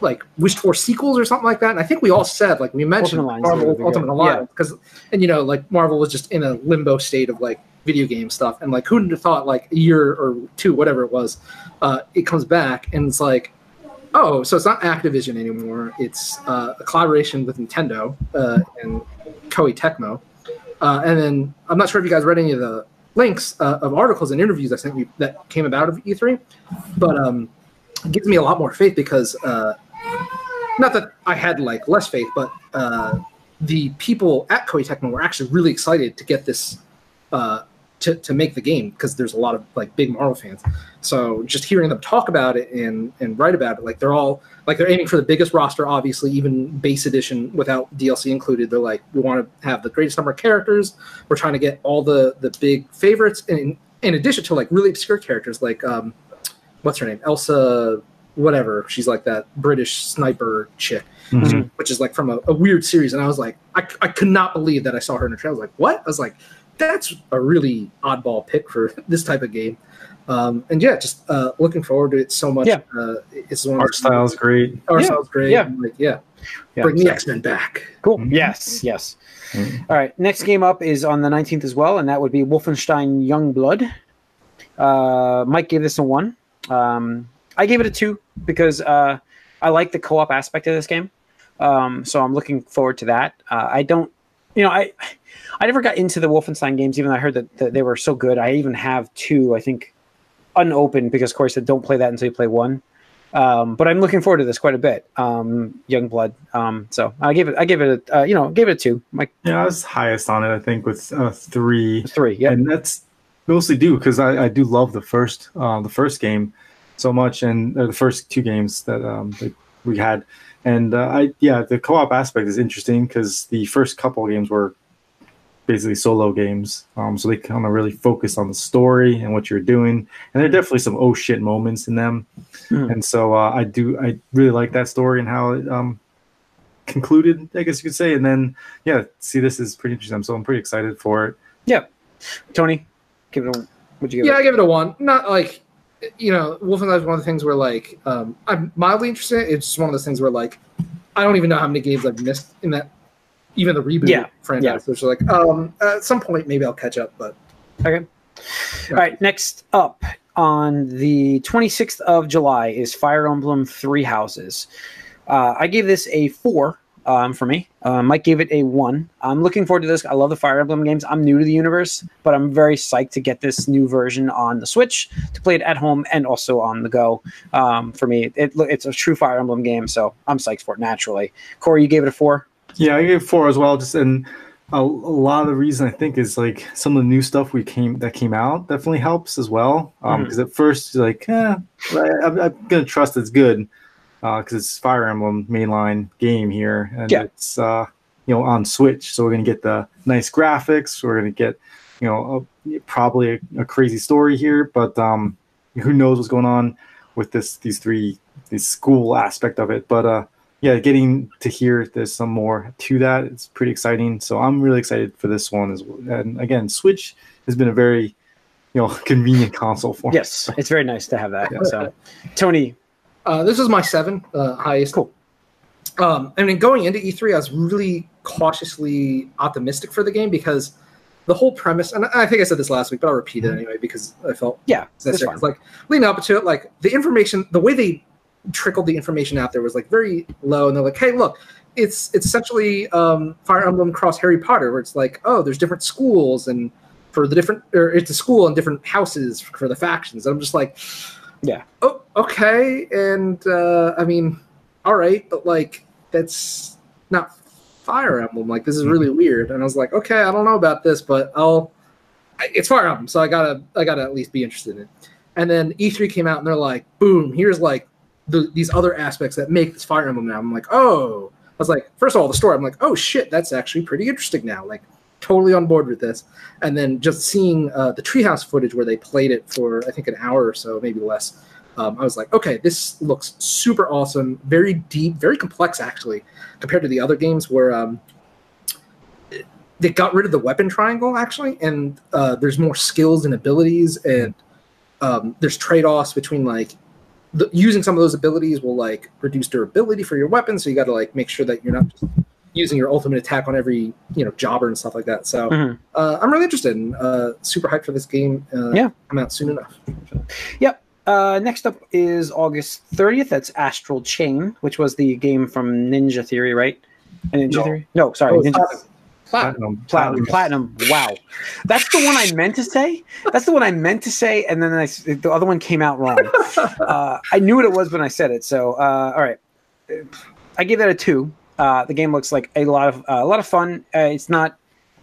like wished for sequels or something like that. And I think we all said like we mentioned Ultimate Marvel would be good. Ultimate Alliance because and you know like Marvel was just in a limbo state of like video game stuff, and like who would have thought like a year or two, whatever it was, uh, it comes back and it's like. Oh, so it's not Activision anymore. It's uh, a collaboration with Nintendo uh, and Koei Tecmo. Uh, and then I'm not sure if you guys read any of the links uh, of articles and interviews I sent you that came about of E3, but um, it gives me a lot more faith because uh, not that I had like less faith, but uh, the people at Koei Tecmo were actually really excited to get this uh, to to make the game because there's a lot of like big Marvel fans. So just hearing them talk about it and and write about it, like they're all like they're aiming for the biggest roster, obviously, even base edition without DLC included. They're like, we want to have the greatest number of characters. We're trying to get all the the big favorites, and in, in addition to like really obscure characters, like um, what's her name, Elsa, whatever. She's like that British sniper chick, Mhm. which is like from a, a weird series. And I was like, I, I could not believe that I saw her in a trailer. I was like, what? I was like, that's a really oddball pick for this type of game. Um, and yeah, just uh, looking forward to it so much. Yeah. Uh, it's one of Art those- style is great. Art Yeah, style's great. yeah. like, yeah. Yeah, Bring the X Men back. Cool. Mhm. Yes, yes. Mhm. All right. Next game up is on the 19th as well, and that would be Wolfenstein Youngblood. Uh, Mike gave this a one. Um, I gave it a two because uh, I like the co-op aspect of this game. Um, so I'm looking forward to that. Uh, I don't, you know, I I never got into the Wolfenstein games, even though I heard that, that they were so good. I even have two, I think, unopened because, of said don't play that until you play one. Um, but I'm looking forward to this quite a bit. Um, Youngblood. Um, so I gave it, I gave it, a, uh, you know, gave it a two. Yeah, I was highest on it, I think, with uh, three. three. Yeah. and that's mostly due because I, I do love the first uh, the first game so much, and uh, the first two games that um, that we had, and uh, I yeah the co op aspect is interesting because the first couple games were basically solo games, um, so they kind of really focus on the story and what you're doing, and there are definitely some oh shit moments in them, Mhm. and so uh, I do I really like that story and how it um, concluded, I guess you could say, and then yeah, see this is pretty interesting, so I'm pretty excited for it. Yeah, Tony, give it a. Would you give Yeah, I give it a one. Not like, you know, Wolfenstein is one of the things where like um, I'm mildly interested. It's just one of those things where like I don't even know how many games I've missed in that, even the reboot Yeah, franchise. yeah. So like um, at some point maybe I'll catch up. But Okay. All right. Next up on the 26th of July is Fire Emblem Three Houses. Uh, I gave this a four um, for me. Uh, Mike gave it a one. I'm looking forward to this. I love the Fire Emblem games. I'm new to the universe, but I'm very psyched to get this new version on the Switch to play it at home and also on the go. Um, for me, it, it's a true Fire Emblem game, so I'm psyched for it naturally. Corey, you gave it a four. Yeah, I gave four as well. Just and a, a lot of the reason I think is like some of the new stuff we came that came out definitely helps as well. Um, Mhm. because at first you're like, eh, I, I'm, I'm gonna trust it's good, uh, because it's Fire Emblem mainline game here, and Yeah. it's uh, you know, on Switch, so we're gonna get the nice graphics. We're gonna get, you know, a, probably a, a crazy story here, but um, who knows what's going on with this these three this school aspect of it, but uh yeah, getting to hear there's some more to that, it's pretty exciting. So I'm really excited for this one as well. And again, Switch has been a very, you know, convenient console for me. Yes, us. it's very nice to have that. So, Tony, uh, this is my seven uh, highest. Cool. Um, I mean, going into E3, I was really cautiously optimistic for the game because the whole premise, and I think I said this last week, but I'll repeat it anyway because I felt yeah, that's. Like leading up to it, like the information, the way they trickled the information out there was like very low, and they're like, "Hey, look, it's it's essentially um, Fire Emblem cross Harry Potter, where it's like, oh, there's different schools and for the different, or it's a school and different houses for the factions." And I'm just like, Yeah. oh, okay, and uh, I mean, all right, but like that's not Fire Emblem. Like this is really weird, and I was like, okay, I don't know about this, but I'll. It's Fire Emblem, so I gotta I gotta at least be interested in it. And then E3 came out, and they're like, boom, here's like the, these other aspects that make this Fire Emblem now. I'm like, oh, I was like, first of all, the story. I'm like, oh shit, that's actually pretty interesting now. Like, totally on board with this. And then just seeing uh, the treehouse footage where they played it for I think an hour or so, maybe less. Um, I was like, okay, this looks super awesome, very deep, very complex actually, compared to the other games where um, they got rid of the weapon triangle actually, and uh, there's more skills and abilities, and um, there's trade offs between like the, using some of those abilities will like reduce durability for your weapon, so you got to like make sure that you're not just using your ultimate attack on every you know jobber and stuff like that. So Mhm. uh, I'm really interested and uh, super hyped for this game. Uh, Yeah. come out soon enough. Yep. Uh, next up is August 30th. That's Astral Chain, which was the game from Ninja Theory, right? Ninja No. Theory? No, sorry. Oh, Ninja Platinum. Platinum. Platinum. Platinum. Wow. That's the one I meant to say. That's the one I meant to say, and then I, the other one came out wrong. Uh, I knew what it was when I said it. So, uh, all right. I gave that a two. Uh, the game looks like a lot of uh, a lot of fun. Uh, it's not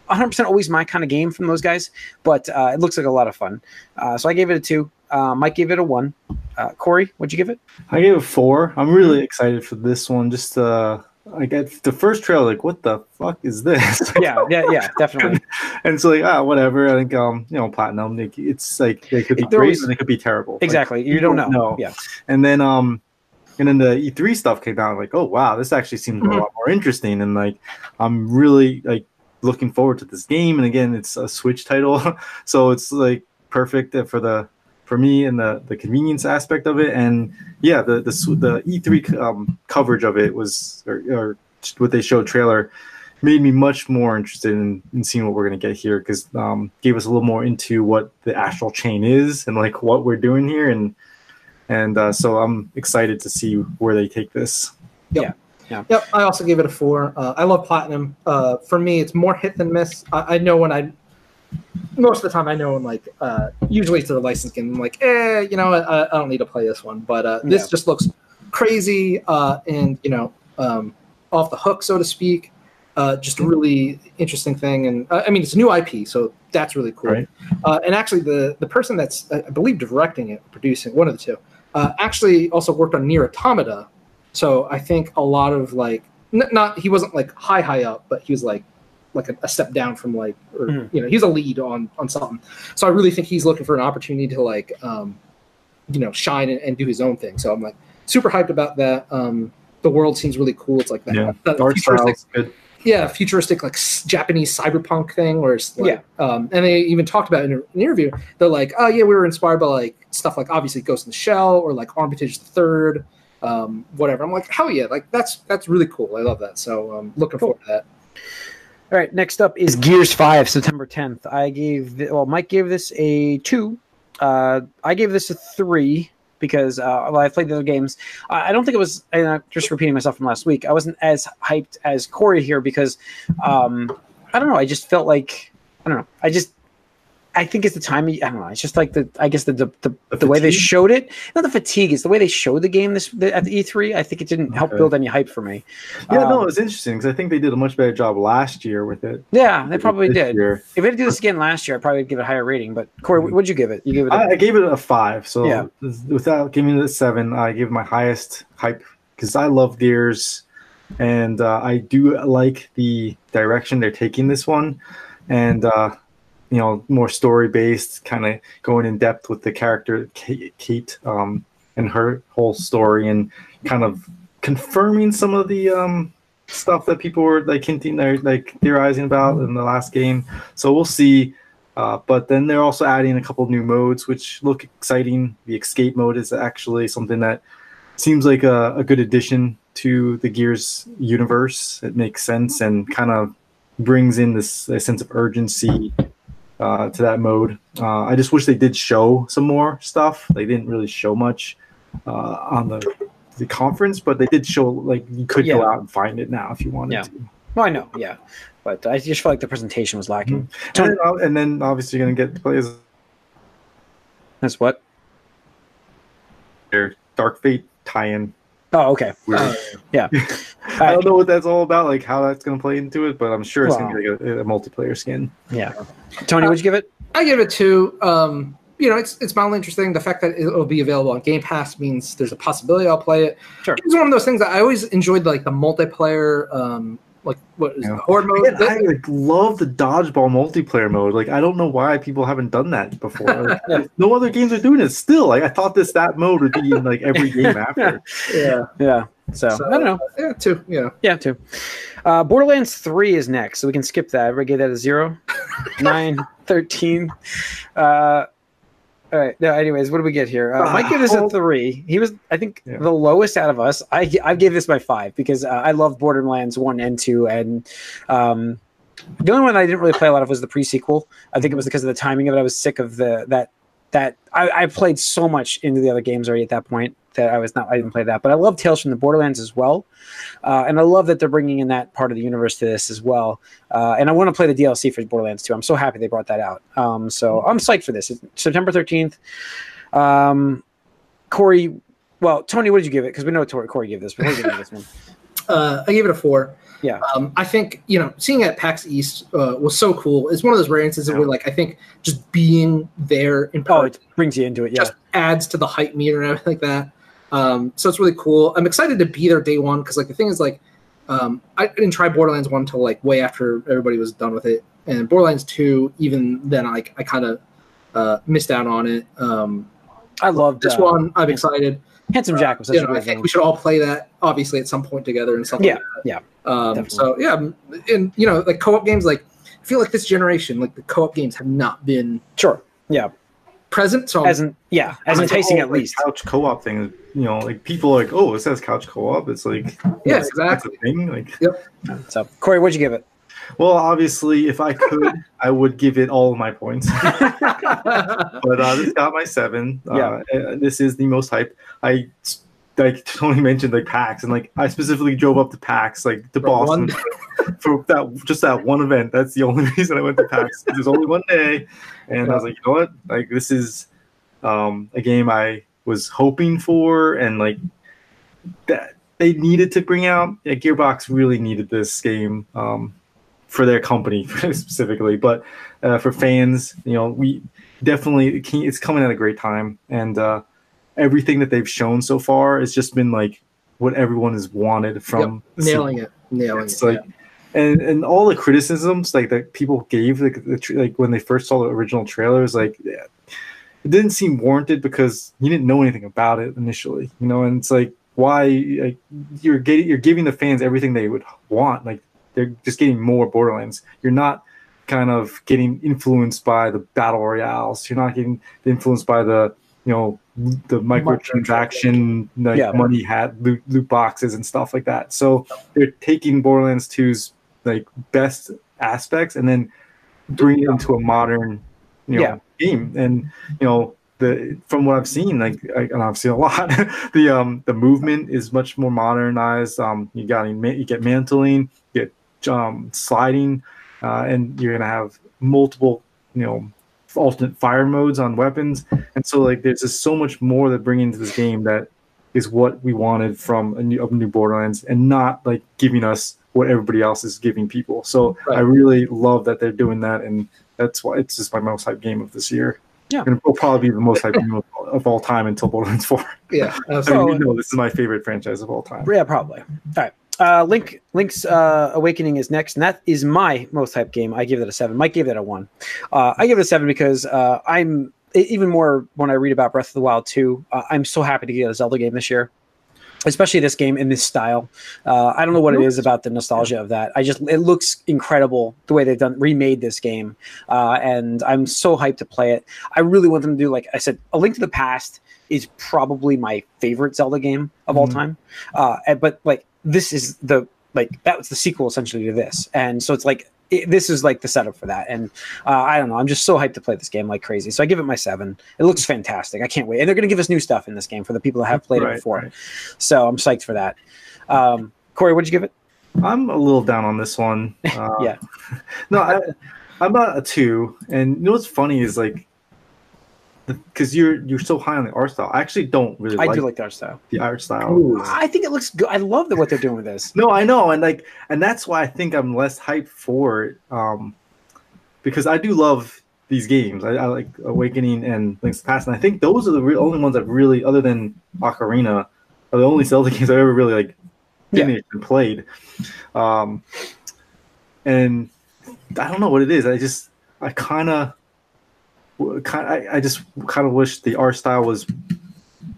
100% always my kind of game from those guys, but uh, it looks like a lot of fun. Uh, so I gave it a two. Uh, Mike gave it a one. Uh, Corey, what'd you give it? I gave it four. I'm really excited for this one. Just uh, I get the first trailer, like, what the fuck is this? Yeah, yeah, yeah, definitely. and so like, ah, whatever. I think um, you know, platinum. Like, it's like they could be There great was- and they could be terrible. Like, Exactly. You don't know. Yeah. And then um and then the E3 stuff came out like, oh wow, this actually seems Mhm. a lot more interesting and like I'm really like looking forward to this game and again it's a Switch title. so it's like perfect for the for me and the the convenience aspect of it and yeah, the the the E3 um, coverage of it was or, or what they showed trailer made me much more interested in, in seeing what we're going to get here because um, gave us a little more into what the astral chain is and like what we're doing here and and uh, so i'm excited to see where they take this yep. yeah yeah Yep, I also gave it a four. Uh, I love platinum. Uh, for me, it's more hit than miss. I, I know when I, most of the time, I know when like, uh, usually to the licensed game. I'm like, eh, you know, I, I don't need to play this one. But uh, this Yeah. just looks crazy uh, and you know, um, off the hook, so to speak. Uh, just a really interesting thing, and uh, I mean, it's a new IP, so that's really cool. Right. Uh, and actually, the the person that's I believe directing it, producing one of the two, uh, actually also worked on Nier Automata. So I think a lot of like n- not he wasn't like high high up, but he was like like a, a step down from like or Mhm. you know he's a lead on on something. So I really think he's looking for an opportunity to like um, you know shine and, and do his own thing. So I'm like super hyped about that. Um, the world seems really cool. It's like that, Yeah. that art futuristic good yeah, futuristic like s- Japanese cyberpunk thing, where it's like, um, and they even talked about in an interview. They're like, oh yeah, we were inspired by like stuff like obviously Ghost in the Shell or like Armitage the Third, um, whatever. I'm like, hell yeah, like that's that's really cool. I love that. So um, looking Cool. forward to that. All right, next up is Gears 5, September 10th. I gave, well, Mike gave this a two. Uh, I gave this a three because uh, well, I played the other games. I I don't think it was, and I'm just repeating myself from last week, I wasn't as hyped as Corey here because um, I don't know. I just felt like, I don't know. I just, I think it's the time. I don't know. It's just like the. I guess the the, the, The the way they showed it. Not the fatigue. It's the way they showed the game this the, at the E3. I think it didn't help build any hype for me. yeah no Um, it was interesting because i think they did a much better job last year with it Yeah, they probably did. year. If we had to do this again last year, I probably would give it a higher rating. But Corey, Mhm. what'd you give it? You gave it. A, I, I gave it a five. So Yeah. without giving it a seven, I give my highest hype because I love Gears, and uh, I do like the direction they're taking this one, and uh, you know more story based, kind of going in depth with the character Kate, um, and her whole story, and kind of confirming some of the um, stuff that people were like hinting, or like theorizing about in the last game. So we'll see. Uh, but then they're also adding a couple new modes, which look exciting. The escape mode is actually something that seems like a, a good addition to the Gears universe. It makes sense and kind of brings in this sense of urgency uh, to that mode. Uh, I just wish they did show some more stuff. They didn't really show much uh, on the the conference, but they did show like you could go out and find it now if you wanted Yeah. to. well, I know, yeah, but I just felt like the presentation was lacking. And then, uh, and then obviously you're gonna get to play as That's what. their Dark Fate tie-in. Oh, okay. Uh, Yeah. I don't know what that's all about, like how that's going to play into it, but I'm sure it's Wow. going to be like a, a multiplayer skin. Yeah. Tony, what'd you give it? I give it two. Um, you know, it's it's mildly interesting. The fact that it'll be available on Game Pass means there's a possibility I'll play it. Sure. It's one of those things that I always enjoyed, like the multiplayer, um, like what is Yeah. it, horde mode. Again, I like, love the dodgeball multiplayer mode. Like I don't know why people haven't done that before. Like, no other games are doing it still. Like I thought this that mode would be in like every game after. yeah, Yeah. So, So, I don't know. yeah, too. Yeah, Yeah, too. Uh, Borderlands 3 is next, so we can skip that. Everybody gave that a 0. 9, 13. Uh, all right. No, anyways, what do we get here? Uh, Mike gave this a. 3. He was, I think, Yeah. the lowest out of us. I, I gave this my 5 because uh, I love Borderlands 1 and 2. And um, the only one I didn't really play a lot of was the pre sequel. I think it was because of the timing of it. I was sick of the that. That I, I played so much into the other games already at that point that I was not I didn't play that, but I love Tales from the Borderlands as well. Uh, and I love that they're bringing in that part of the universe to this as well. Uh, and I want to play the DLC for Borderlands too. I'm so happy they brought that out. Um, so I'm psyched for this. It's September 13th. Um, Corey, well, Tony, what did you give it? Because we know Corey gave this. But what did you give this one? uh, I gave it a four. Yeah. Um, I think you know, seeing it at PAX East uh, was so cool. It's one of those rare instances where, like, I think just being there in Oh, it brings you into it. Yeah. just adds to the hype meter and everything like that. Um, so it's really cool. I'm excited to be there day one because, like, the thing is, like, um, I didn't try Borderlands one until like way after everybody was done with it, and Borderlands two, even then, like, I kind of uh, missed out on it. Um, I loved this uh, one, I'm excited. Handsome Jack was such You a know, I think game. we should all play that obviously at some point together and something. Yeah, like that. yeah, Um, so yeah, and you know, like co-op games, like I feel like this generation, like the co-op games have not been Sure. Yeah. present. So As in, yeah, as Like, the enticing whole, at like, least. couch co-op thing. You know, like people are like, oh, it says couch co-op. It's like yeah, that's- that's exactly. a thing. Like, yep. So, Corey, what'd you give it? Well, obviously, if I could, I would give it all of my points. but uh, this got my seven. Uh, uh, this is the most hype. I like Tony mentioned like PAX, and like I specifically drove up to PAX, like to For Boston, for that just that one event. That's the only reason I went to PAX. Because there's only one day, and I was like, you know what? Like this is um, a game I was hoping for, and like that they needed to bring out. Yeah, Gearbox really needed this game um, for their company specifically, but uh, for fans, you know, we definitely it's coming at a great time, and uh, everything that they've shown so far has just been like what everyone has wanted from nailing it, nailing it's it. like and and all the criticisms like that people gave like the, like when they first saw the original trailers like yeah, it didn't seem warranted because you didn't know anything about it initially you know? And it's like why like, you're getting you're giving the fans everything they would want like they're just getting more borderlands. You're not kind of getting influenced by the battle royales. You're not getting influenced by the you know the microtransaction like Yeah. money hat loot, loot boxes and stuff like that. So they're taking borderlands 2's like best aspects and then bringing it into a modern you know Yeah. game. And you know the from what i've seen like I, and i've seen a lot the um the movement is much more modernized. Um you got you get mantling um sliding uh, and you're gonna have multiple you know alternate fire modes on weapons and so like there's just so much more that bring into this game that is what we wanted from a new, a new borderlands and not like giving us what everybody else is giving people so Right. i really love that they're doing that and that's why it's just my most hype game of this year Yeah. and it'll probably be the most hype game of, of all time until borderlands 4 yeah, i mean you know this is my favorite franchise of all time Yeah, probably. All right. Uh, Link Link's uh, Awakening is next, and that is my most hyped game. I give that a seven. Mike gave that a one. Uh, I give it a seven because uh, I'm even more when I read about Breath of the Wild 2. Uh, I'm so happy to get a Zelda game this year, especially this game in this style. Uh, I don't know what it is about the nostalgia of that. I just it looks incredible the way they've done remade this game, uh, and I'm so hyped to play it. I really want them to do like I said, A Link to the Past is probably my favorite Zelda game of all Mhm. time. Uh, but like this is the like that was the sequel essentially to this, and so it's like it, this is like the setup for that. And uh, I don't know, I'm just so hyped to play this game like crazy. So I give it my seven. It looks fantastic. I can't wait, and they're going to give us new stuff in this game for the people that have played it before. right. So I'm psyched for that. Um, Corey, what'd you give it? I'm a little down on this one. Uh, Yeah. No, I, I'm about a two. And you know what's funny is like, because you're you're so high on the art style. I actually don't really I like, do like the art style. the art style. Ooh. I think it looks good. I love the, what they're doing with this. No, I know, and like, and that's why I think I'm less hyped for it. Um, because I do love these games. I, I like Awakening and Link's Past, and I think those are the re- only ones I've really, other than Ocarina, are the only Zelda games I've ever really like Yeah. finished and played. Um, and I don't know what it is. I just I kind of kind I, I just kind of wish the art style was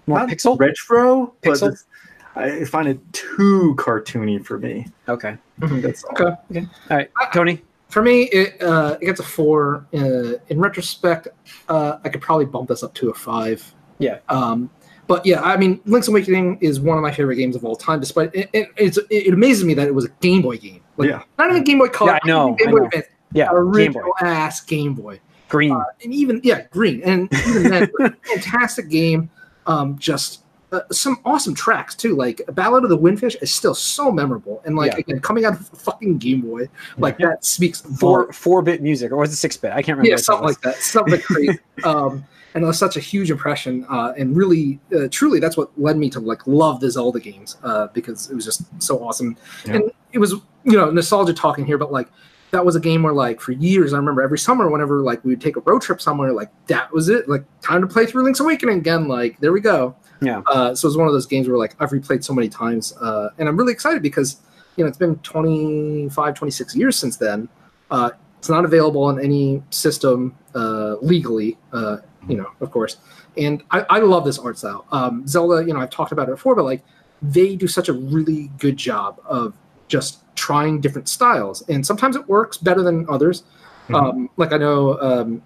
More not pixel. retro, Pixel? just- I find it too cartoony for me. Okay. That's all. Okay. All right, Tony. For me, it uh, it gets a four. Uh, in retrospect, uh, I could probably bump this up to a five. Yeah. Um, but yeah, I mean, Link's Awakening is one of my favorite games of all time. Despite it, it, it's, it amazes me that it was a Game Boy game. Like, Yeah. Not even Game Boy Color. Yeah, I know, not even I Game Boy know. Advance. Yeah, Game Boy. original ass Game Boy. Green. and even yeah, green, and even then, fantastic game. Um, just uh, some awesome tracks too. Like Ballad of the Windfish is still so memorable, and like Yeah. again, coming out of fucking Game Boy, like Yeah. that speaks Four four bit music, or was it six bit? I can't remember. yeah, something like that, something crazy. Um, and it was such a huge impression, uh, and really, uh, truly, that's what led me to like love the Zelda games uh, because it was just so awesome. Yeah. And it was, you know, nostalgia talking here, but like that was a game where like for years, I remember every summer, whenever like we would take a road trip somewhere, like that was it, like time to play through Link's Awakening again. Like there we go. Yeah. Uh, so it was one of those games where like I've replayed so many times, uh, and I'm really excited because you know it's been 25, 26 years since then. Uh, it's not available on any system uh, legally, uh, you know, of course. And I, I love this art style. Um, Zelda, you know, I've talked about it before, but like they do such a really good job of just trying different styles, and sometimes it works better than others. Mhm. Um, like I know um,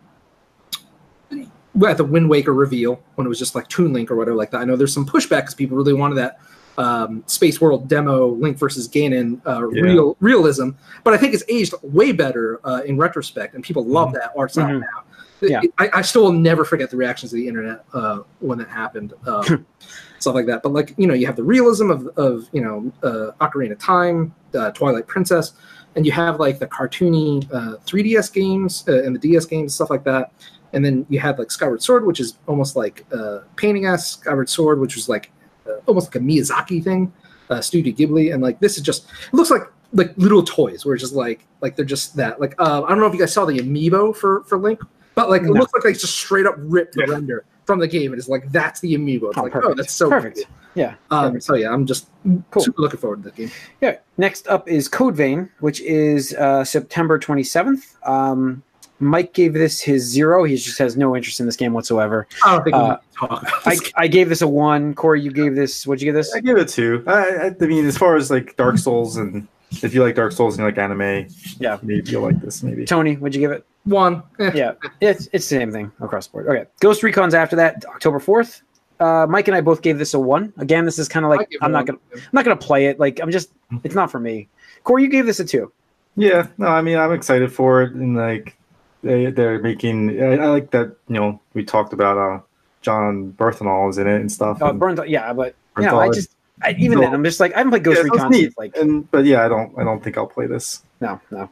at the Wind Waker reveal when it was just like Toon Link or whatever like that. I know there's some pushback because people really wanted that um, Space World demo Link versus Ganon uh, Yeah. real realism, but I think it's aged way better uh, in retrospect, and people love that art style Mhm. now. Yeah. I, I still will never forget the reactions of the internet uh, when that happened, um, stuff like that. But like you know, you have the realism of of you know uh, Ocarina of Time, uh, Twilight Princess, and you have like the cartoony uh, 3DS games uh, and the DS games, stuff like that. And then you had like Skyward Sword, which is almost like uh, painting us Skyward Sword, which was like uh, almost like a Miyazaki thing, uh, Studio Ghibli, and like this is just it looks like like little toys, where it's just like like they're just that. Like uh, I don't know if you guys saw the amiibo for for Link, but like it looks like they just straight up ripped the Yeah. render from the game. and It's like that's the amiibo. It's Oh, like perfect. oh, that's so perfect. cool. Yeah. Um, perfect. so yeah, I'm just Cool. super looking forward to the game. Yeah. Next up is Code Vein, which is uh, September 27th. Um, Mike gave this his zero. He just has no interest in this game whatsoever. I don't think we Uh, need to talk. About I, game. I gave this a one. Corey, you gave this. What'd you give this? I gave it two. I, I, I mean, as far as like Dark Souls, and if you like Dark Souls and you like anime, Yeah. maybe you'll like this. Maybe. Tony, what'd you give it? One. Yeah, it's it's the same thing across the board. Okay, Ghost Recon's after that, October 4th. Uh, Mike and I both gave this a one. Again, this is kind of like I'm not one. gonna I'm not gonna play it. Like I'm just it's not for me. Corey, you gave this a two. Yeah. No, I mean, I'm excited for it, and like they they're making. I, I like that. You know, we talked about uh Jon Bernthal is in it and stuff. Uh, and- Burnt, yeah, but you know, I just I, even So- then I'm just like I haven't played Ghost Yeah, Recon neat. like and but yeah, I don't I don't think I'll play this. no no.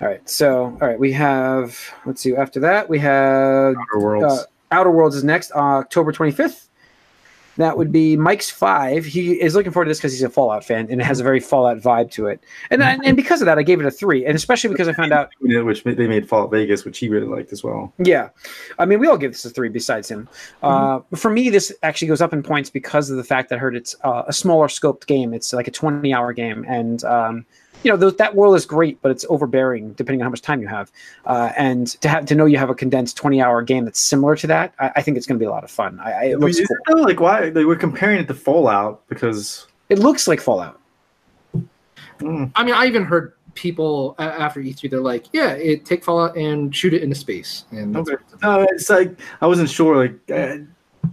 All right, so all right, we have let's see. After that, we have Outer Worlds. uh, Outer Worlds is next, uh, October 25th. That would be Mike's five. He is looking forward to this because he's a Fallout fan and it has a very Fallout vibe to it. And and, and because of that, I gave it a three. And especially because I found out, which they made Fallout Vegas, which he really liked as well. yeah, I mean, we all give this a three besides him. Uh, for me, this actually goes up in points because of the fact that I heard it's uh, a smaller scoped game. It's like a 20 hour game. And, um, you know, th- that world is great, but it's overbearing depending on how much time you have. Uh, and to have to know you have a condensed 20 hour game that's similar to that, I, I think it's going to be a lot of fun. I, I, it I mean, looks cool. it though? Like why they were comparing it to Fallout because It looks like Fallout. mm, I mean, I even heard people a- after E3. They're like, "Yeah, it take Fallout and shoot it into space." And Okay. no, it's like I wasn't sure. Like uh,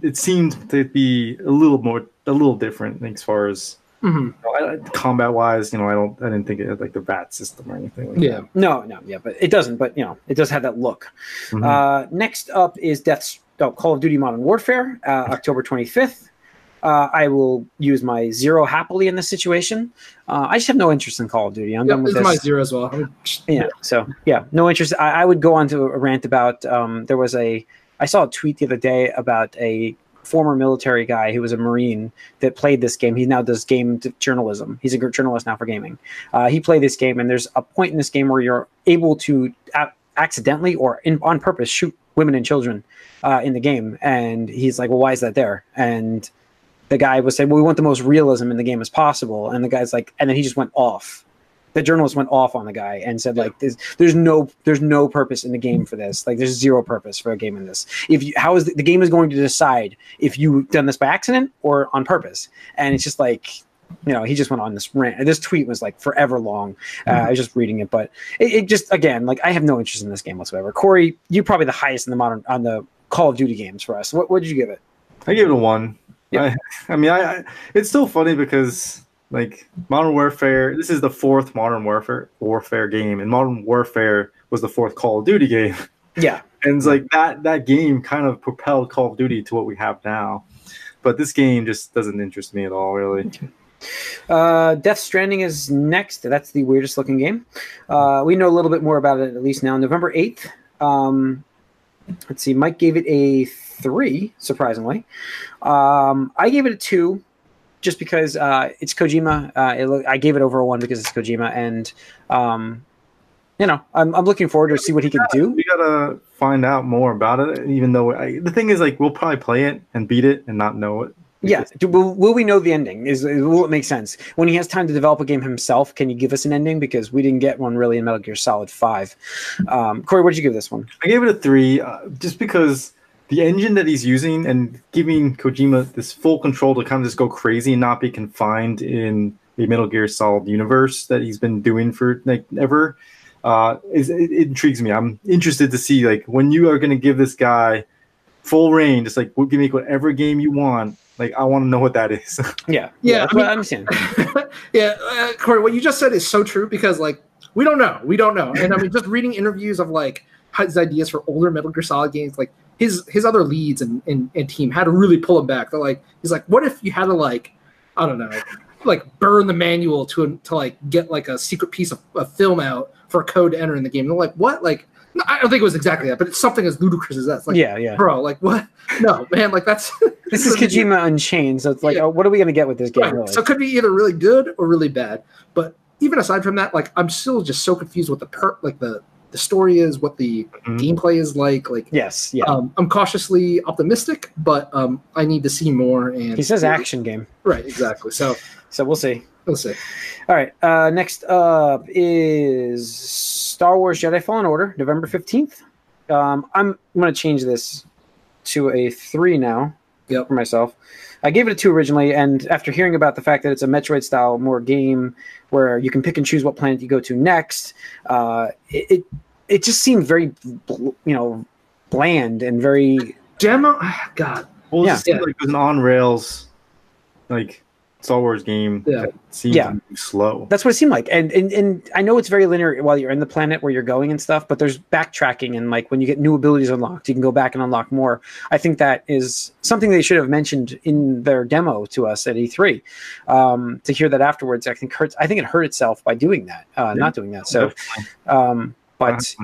it seemed to be a little more, a little different as far as Mhm. combat wise. You know, I don't, I didn't think it had like the VATS system or anything. Like yeah. No, no, yeah, but it doesn't. But you know, it does have that look. that. Mhm. Uh, next up is Death's oh, Call of Duty Modern Warfare, uh, October 25th. Uh, I will use my zero happily in this situation. Uh, I just have no interest in Call of Duty. I'm Yep, done this with is my zero as well. Yeah, so yeah, no interest. I, I would go on to a rant about. Um, there was a. I saw a tweet the other day about a former military guy who was a marine that played this game. He now does game journalism. He's a journalist now for gaming. Uh, he played this game, and there's a point in this game where you're able to. Uh, accidentally or in, on purpose shoot women and children uh, in the game. And he's like, well, why is that there? And the guy was saying, well, we want the most realism in the game as possible. And the guy's like, and then he just went off. The journalist went off on the guy and said, like, there's, there's no, there's no purpose in the game for this. Like, there's zero purpose for a game in this. If you, how is the, the game is going to decide if you've done this by accident or on purpose? And it's just like, you know, he just went on this rant. This tweet was like forever long. Uh, I was just reading it, but it, it just again, like I have no interest in this game whatsoever. Corey, you're probably the highest in the modern on the Call of Duty games for us. What what did you give it? I gave it a one. Yeah. I, I mean, I, I it's still funny because like Modern Warfare. This is the fourth Modern Warfare Warfare game, and Modern Warfare was the fourth Call of Duty game. Yeah, and it's like that that game kind of propelled Call of Duty to what we have now. But this game just doesn't interest me at all, really. Uh, Death Stranding is next. That's the weirdest looking game. Uh, we know a little bit more about it at least now. November 8th. Um, let's see. Mike gave it a three, surprisingly. Um, I gave it a two just because uh, it's Kojima. Uh, it look, I gave it over a one because it's Kojima. And, um, you know, I'm, I'm looking forward to see what he can do. We gotta find out more about it. Even though I, the thing is, like, we'll probably play it and beat it and not know it. Yeah. Do, will, will we know the ending? Is will it make sense when he has time to develop a game himself? Can you give us an ending because we didn't get one really in Metal Gear Solid Five? Um, Corey, what did you give this one? I gave it a three, uh, just because the engine that he's using and giving Kojima this full control to kind of just go crazy and not be confined in the Metal Gear Solid universe that he's been doing for like ever. Uh, is it, it intrigues me. I'm interested to see like when you are going to give this guy full reign, just like we can make whatever game you want. Like I want to know what that is. Yeah, Yeah, that's I what mean- I understand. yeah, uh, Corey, what you just said is so true because like we don't know, we don't know, and I mean just reading interviews of like his ideas for older Metal Gear Solid games, like his his other leads and, and, and team had to really pull him back. They're like, he's like, what if you had to like, I don't know, like burn the manual to to like get like a secret piece of, of film out for a code to enter in the game? And they're like, what? Like, no, I don't think it was exactly that, but it's something as ludicrous as that. It's like, yeah, yeah. bro, like what? No, man, like that's This is Kojima Unchained, so it's like, Yeah. oh, what are we going to get with this game? Right. Really? So it could be either really good or really bad. But even aside from that, like I'm still just so confused with the per like the the story is, what the Mhm. gameplay is like. Like yes, yeah. um, I'm cautiously optimistic, but um, I need to see more. And he says action game, right, exactly. So so we'll see. we'll see. All right. Uh, next up is Star Wars Jedi Fallen Order, November 15th. Um, I'm, I'm going to change this to a three now Yep. for myself. I gave it a two originally, and after hearing about the fact that it's a Metroid style more game where you can pick and choose what planet you go to next, uh, it, it it just seemed very, you know, bland and very Demo, God, Well, Yeah. just seemed Yeah. like it was an on rails, like Star Wars game Yeah. seemed Yeah. slow. That's what it seemed like, and, and and I know it's very linear while you're in the planet where you're going and stuff. But there's backtracking, and like when you get new abilities unlocked, you can go back and unlock more. I think that is something they should have mentioned in their demo to us at E3. Um, to hear that afterwards, I think hurts. I think it hurt itself by doing that, uh, not doing that. So, um, but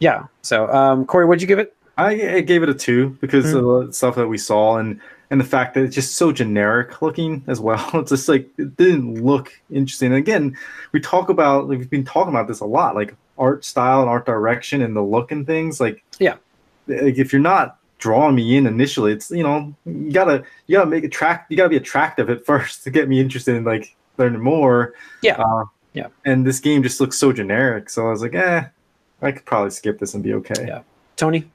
yeah. So, um, Corey, what'd you give it? I, I gave it a two because Hmm. of the stuff that we saw and and the fact that it's just so generic looking as well. It's just like it didn't look interesting. And again, we talk about like, we've been talking about this a lot, like art style and art direction and the look and things. Like Yeah. like if you're not drawing me in initially, it's you know you gotta you gotta make it track. You gotta be attractive at first to get me interested in like learning more. Yeah. Uh, Yeah. And this game just looks so generic, so I was like, eh, I could probably skip this and be okay. Yeah. Tony,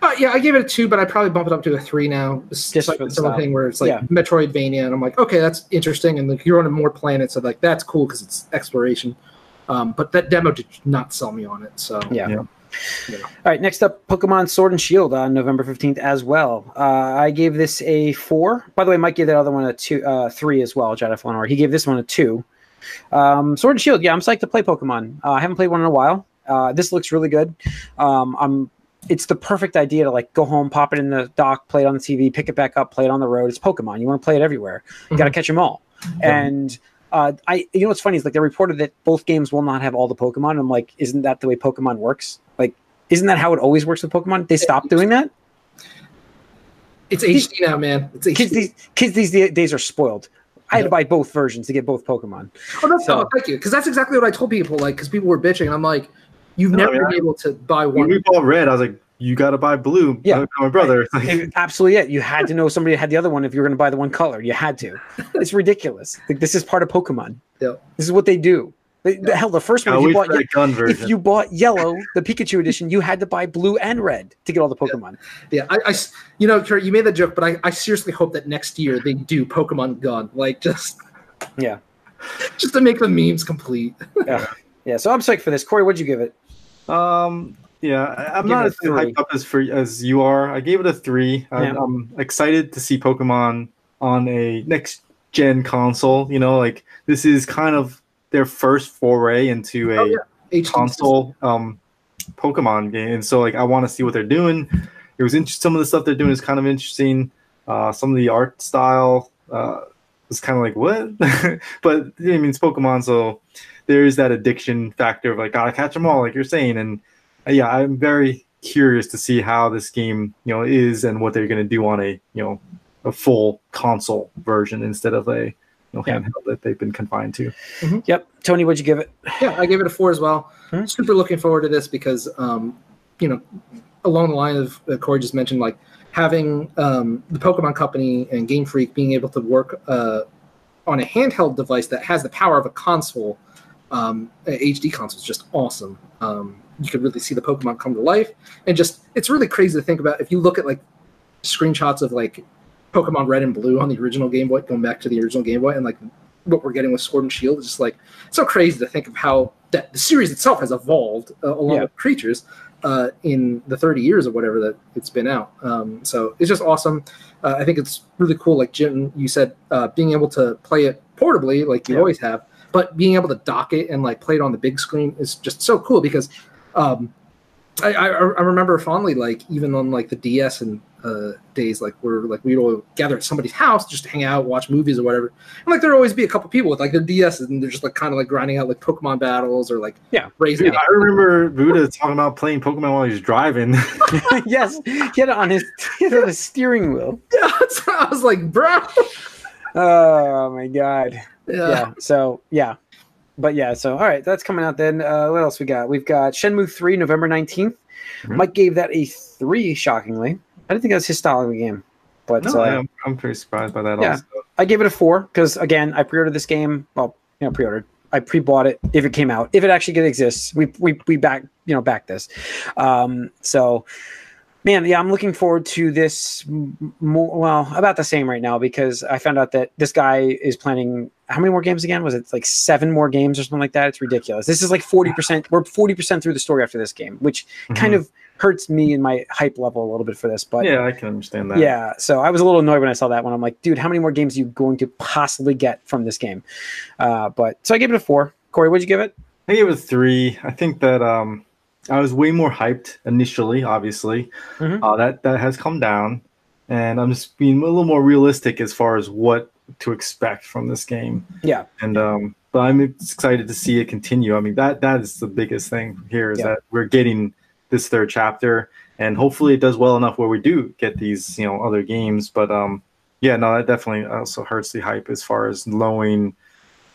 Uh, yeah, I gave it a two, but I probably bump it up to a three now. It's Just like for the the style. thing where it's like Yeah. Metroidvania, and I'm like, okay, that's interesting, and like you're on more planets, so like that's cool because it's exploration. Um, but that demo did not sell me on it. So yeah. Yeah. All right, next up, Pokemon Sword and Shield on November 15th as well. Uh, I gave this a four. By the way, Mike gave that other one a two, uh, three as well, Jedi Fallen Order. He gave this one a two. Um, Sword and Shield, yeah, I'm psyched to play Pokemon. Uh, I haven't played one in a while. Uh, this looks really good. Um, I'm. It's the perfect idea to like go home, pop it in the dock, play it on the TV, pick it back up, play it on the road. It's Pokemon. You want to play it everywhere. You got to catch them all. And uh, I, you know, what's funny is like they reported that both games will not have all the Pokemon. I'm like, isn't that the way Pokemon works? Like, isn't that how it always works with Pokemon? They stopped doing that. it's HD now, man. It's Kids these kids these days are spoiled. I had to buy both versions to get both Pokemon. Oh, that's So- oh, thank you. Because that's exactly what I told people. Like, because people were bitching, and I'm like, You've No, I never mean, been I- able to buy When one. we bought red, I was like, "You got to buy blue." Yeah. Uh, my brother. It- absolutely it. You had to know somebody had the other one if you were going to buy the one color. You had to. It's ridiculous. Like this is part of Pokemon. Yeah. This is what they do. They, the hell, the first one, if you bought version. if you bought yellow, the Pikachu edition, you had to buy blue and red to get all the Pokemon. Yeah, I, I s- you know, Kurt, you made that joke, but I, I seriously hope that next year they do Pokemon Gun, like just Yeah. just to make the memes complete. Yeah, yeah. So I'm psyched for this. Corey, what'd you give it? Um, yeah, I- I'm Give not as three. hyped up as for as you are. I gave it a three. I, Yeah. I'm excited to see Pokemon on a next gen console. You know, like this is kind of their first foray into a Oh, yeah. Console um Pokemon game, and so like I want to see what they're doing. It was interesting. Some of the stuff they're doing is kind of interesting. Uh, some of the art style uh, was kind of like what, but I mean it's Pokemon, so there is that addiction factor of like gotta catch them all, like you're saying, and uh, yeah, I'm very curious to see how this game you know is and what they're gonna do on a you know a full console version instead of a you know Yeah. handheld that they've been confined to. Yep. Tony, what'd you give it? Yeah, I gave it a four as well. Hmm. Super looking forward to this because, um, you know, along the line of uh, Corey just mentioned, like having um, the Pokemon Company and Game Freak being able to work uh, on a handheld device that has the power of a console, um, HD console is just awesome. Um, you could really see the Pokemon come to life, and just it's really crazy to think about. If you look at like screenshots of like Pokemon Red and Blue on the original Game Boy, going back to the original Game Boy, and like what we're getting with Sword and Shield, it's just like it's so crazy to think of how that the series itself has evolved uh, along Yeah. with creatures uh, in the 30 years or whatever that it's been out. Um, so it's just awesome. Uh, I think it's really cool. Like Jim, you said, uh, being able to play it portably, like you Yeah. always have, but being able to dock it and like play it on the big screen is just so cool because um, I, I, I remember fondly, like even on like the DS and uh, days, like we're like we'd all gather at somebody's house just to hang out, watch movies or whatever. And like there'd always be a couple people with like their DS and they're just like kind of like grinding out like Pokemon battles or like Yeah. raising. Yeah, I remember Buddha talking about playing Pokemon while he was driving. yes. He had it on his, he had it on his steering wheel. Yeah, so I was like, bro. Oh my god. Yeah. yeah. So yeah, but yeah. So all right, that's coming out then. Uh, what else we got? We've got Shenmue Three, November 19th Mhm. Mike gave that a three. Shockingly, I didn't think that was his style of a game, but no, uh, I'm, I'm pretty surprised by that. Yeah. Also. I gave it a four because again, I pre-ordered this game. Well, you know, pre-ordered. I pre-bought it if it came out. If it actually exists, we we we back you know back this. Um, so, man, yeah, I'm looking forward to this. More well, about the same right now because I found out that this guy is planning. How many more games again? Was it like seven more games or something like that? It's ridiculous. This is like forty percent. We're forty percent through the story after this game, which kind of hurts me and my hype level a little bit for this. But Mm-hmm. yeah, I can understand that. yeah, so I was a little annoyed when I saw that one. I'm like, dude, how many more games are you going to possibly get from this game? Uh, but so I gave it a four. Corey, what'd you give it? I gave it a three. I think that um, I was way more hyped initially. Obviously, Mhm. uh, that that has come down, and I'm just being a little more realistic as far as what to expect from this game. Yeah. and um, but I'm excited to see it continue. I mean, that that is the biggest thing here is Yeah. that we're getting this third chapter, and hopefully it does well enough where we do get these you know other games. But um, yeah, no, that definitely also hurts the hype as far as knowing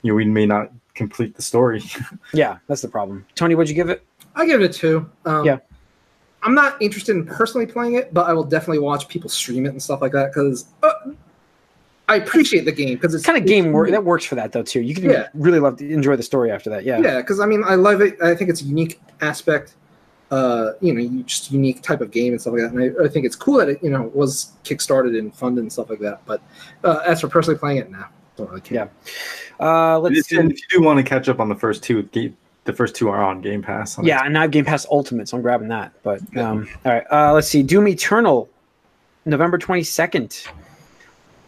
you know we may not complete the story. Yeah, that's the problem. Tony, what'd you give it? I give it a two. Um, Yeah. I'm not interested in personally playing it, but I will definitely watch people stream it and stuff like that because uh, I appreciate the game because it's It's kind of game work that works for that though too. You can Yeah. really love to enjoy the story after that. Yeah. Yeah, because I mean, I love it. I think it's a unique aspect. Uh, you know, you just unique type of game and stuff like that. And I, I think it's cool that it, you know, was kickstarted and funded and stuff like that. But uh, as for personally playing it, now don't really care. Uh, let's if, and if you do want to catch up on the first two, ga- the first two are on Game Pass. on Yeah, and I have Game Pass Ultimate, so I'm grabbing that. But um, all right, uh, let's see. Doom Eternal, November 22nd.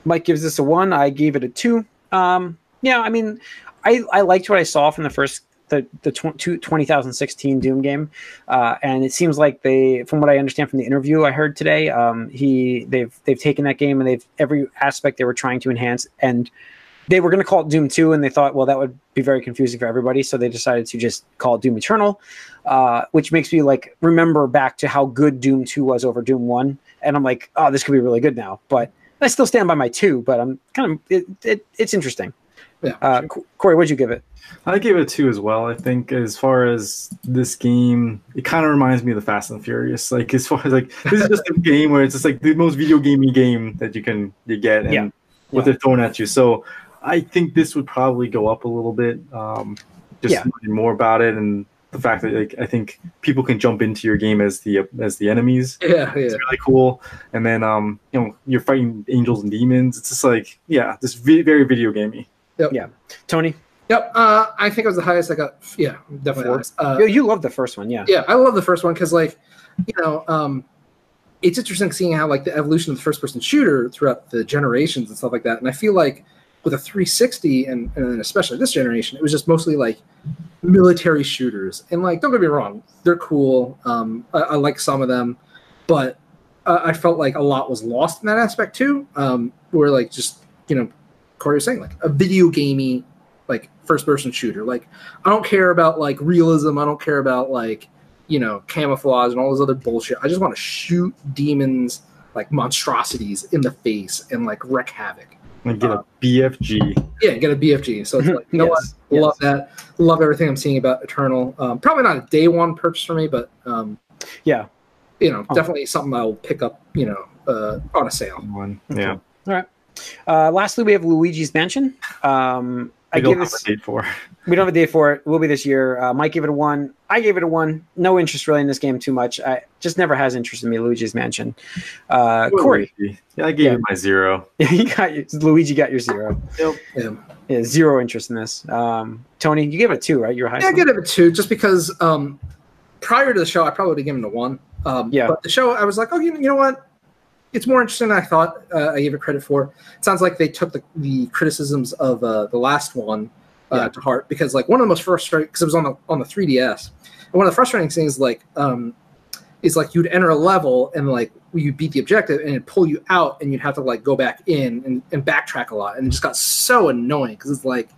Mike gives this a one. I gave it a two. Um, yeah, I mean, I, I liked what I saw from the first the the tw- two- 2016 Doom game, uh, and it seems like they, from what I understand from the interview I heard today, um, he they've they've taken that game and they've every aspect they were trying to enhance and they were going to call it Doom 2, and they thought, well, that would be very confusing for everybody. So they decided to just call it Doom Eternal, uh, which makes me like remember back to how good Doom 2 was over Doom 1. And I'm like, oh, this could be really good now. But I still stand by my 2, but I'm kind of, it, it, it's interesting. Yeah. Uh, Co- Corey, what'd you give it? I gave it a two as well. I think as far as this game, it kind of reminds me of the Fast and Furious. Like as far as like this is just a game where it's just like the most video gamey game that you can you get and Yeah. what Yeah. they're throwing at you. So I think this would probably go up a little bit. Um, just Yeah. learning more about it and the fact that like I think people can jump into your game as the as the enemies. Yeah, yeah. It's really cool. And then um, you know, you're fighting angels and demons. It's just like yeah, this vi- very video gamey. Yep. Yeah. Tony? Yep. Uh, I think it was the highest I got. Yeah, definitely. Four. Uh, You, you loved the first one, yeah. yeah, I love the first one because, like, you know, um, it's interesting seeing how like the evolution of the first-person shooter throughout the generations and stuff like that. And I feel like with a 360 and, and especially this generation, it was just mostly like military shooters. And like, don't get me wrong, they're cool. Um, I, I like some of them, but I felt like a lot was lost in that aspect too. Um, where like just you know, Corey was saying like a video gamey like first-person shooter. Like I don't care about like realism. I don't care about like you know camouflage and all this other bullshit. I just want to shoot demons like monstrosities in the face and like wreak havoc. And get a BFG. Yeah, get a BFG. So it's like you know what, Yes, love that. Love everything I'm seeing about Eternal. Um, probably not a day one purchase for me, but um, Yeah. you know, Oh. definitely something I'll pick up. You know, uh, on a sale. One. Okay. Yeah. Uh, lastly, we have Luigi's Mansion. Um, I I don't give this. a date for. We don't have a date for it. It will be this year. Uh, Mike gave it a one. I gave it a one. No interest really in this game too much. I just never has interest in me. Luigi's Mansion. Uh, Corey, Yeah, I gave Yeah. it my zero. you got your, Luigi got your zero. Yeah, Yeah, zero interest in this. Um, Tony, you gave it a two, right? Your high. yeah I get it a two just because um, prior to the show, I probably would have given it a one. Um, Yeah. But the show, I was like, oh, you, you know what? It's more interesting than I thought. Uh, I gave it credit for. It sounds like they took the, the criticisms of uh, the last one uh, Yeah. to heart because, like, one of the most frustrating because it was on the on the 3ds, and one of the frustrating things, like, um, is like you'd enter a level and like you beat the objective and it'd pull you out and you'd have to like go back in and, and backtrack a lot and it just got so annoying because it's like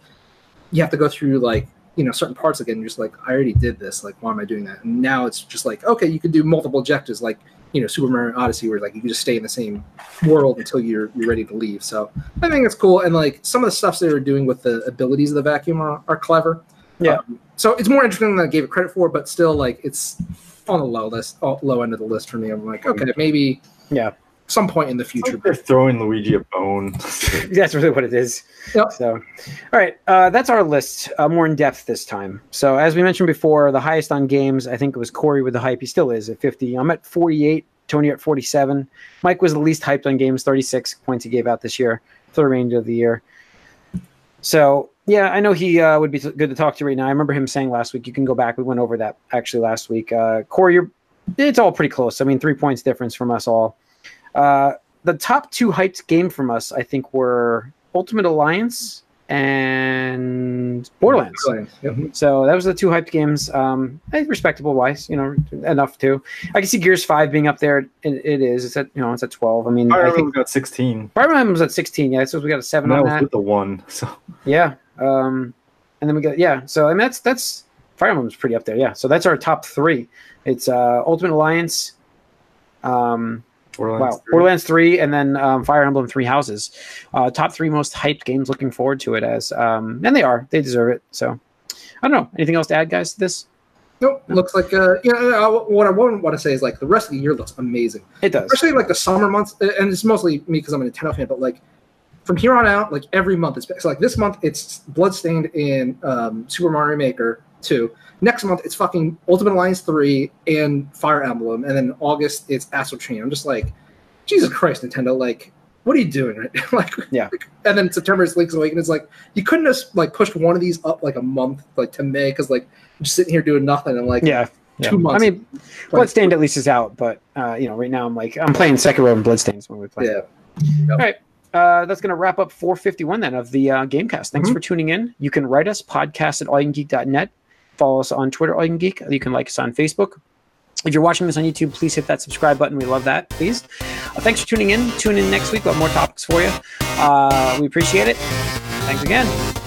you have to go through like you know certain parts again. You're just like, I already did this. Like, why am I doing that? And now it's just like, okay, you can do multiple objectives, like you know Super Mario Odyssey, where like you can just stay in the same world until you're you're ready to leave. So I think it's cool. And like some of the stuff they were doing with the abilities of the vacuum are, are clever. Yeah. Um, so it's more interesting than I gave it credit for, but still like it's on the low list, low end of the list for me. I'm like, okay, maybe Yeah. Some point in the future. They're throwing Luigi a bone. That's really what it is. Yep. So, all right, uh, that's our list. Uh, more in depth this time. So, as we mentioned before, the highest on games, I think it was Corey with the hype. He still is at 50. I'm at 48. Tony at 47. Mike was the least hyped on games, 36 points he gave out this year for the remainder of the year. So, yeah, I know he uh, would be t- good to talk to right now. I remember him saying last week, you can go back. We went over that actually last week. Uh, Corey, you're, it's all pretty close. I mean, three points difference from us all. Uh, the top two hyped game from us, I think, were Ultimate Alliance and Borderlands. Yep. So that was the two hyped games. Um, respectable wise, you know, enough too. I can see Gears Five being up there. It, it is. It's at you know, it's at twelve. I mean, Fire I Emblem think got 16. Fire Emblem was at sixteen. Yeah, so we got a seven And that on was that. with the one. So Yeah. Um, and then we got yeah. So I mean, that's that's Fire Emblem's pretty up there. Yeah. So that's our top three. It's uh, Ultimate Alliance. Um, Borderlands wow, 3. Borderlands three, and then um, Fire Emblem Three Houses. Uh, top three most hyped games. Looking forward to it as, um, and they are. They deserve it. So, I don't know. Anything else to add, guys? To this? Nope. Looks like uh, you know uh, what I want to say is like the rest of the year looks amazing. It does. especially like the summer months, and it's mostly me because I'm a Nintendo fan. But like from here on out, like every month, it's so like this month it's Bloodstained in um, Super Mario Maker two. Next month it's fucking Ultimate Alliance three and Fire Emblem, and then August it's Astral Chain. I'm just like, Jesus Christ, Nintendo! Like, what are you doing right now? like, Yeah. And then September is Link's Awakening. It's like you couldn't have like pushed one of these up like a month, like to May, because like I'm just sitting here doing nothing. and like Yeah. yeah. two months. I mean, Bloodstained at least is out, but uh, you know, right now I'm like I'm playing Sekiro and Bloodstained when we play. yeah. All right. Uh, that's going to wrap up 451 then of the uh, Gamecast. Thanks Mhm. for tuning in. You can write us podcast at allyoucangeek.net. Follow us on Twitter, All You Can Geek. You can like us on Facebook. If you're watching this on YouTube, please hit that subscribe button. We love that, please. Uh, thanks for tuning in. Tune in next week. We'll have more topics for you. Uh, we appreciate it. Thanks again.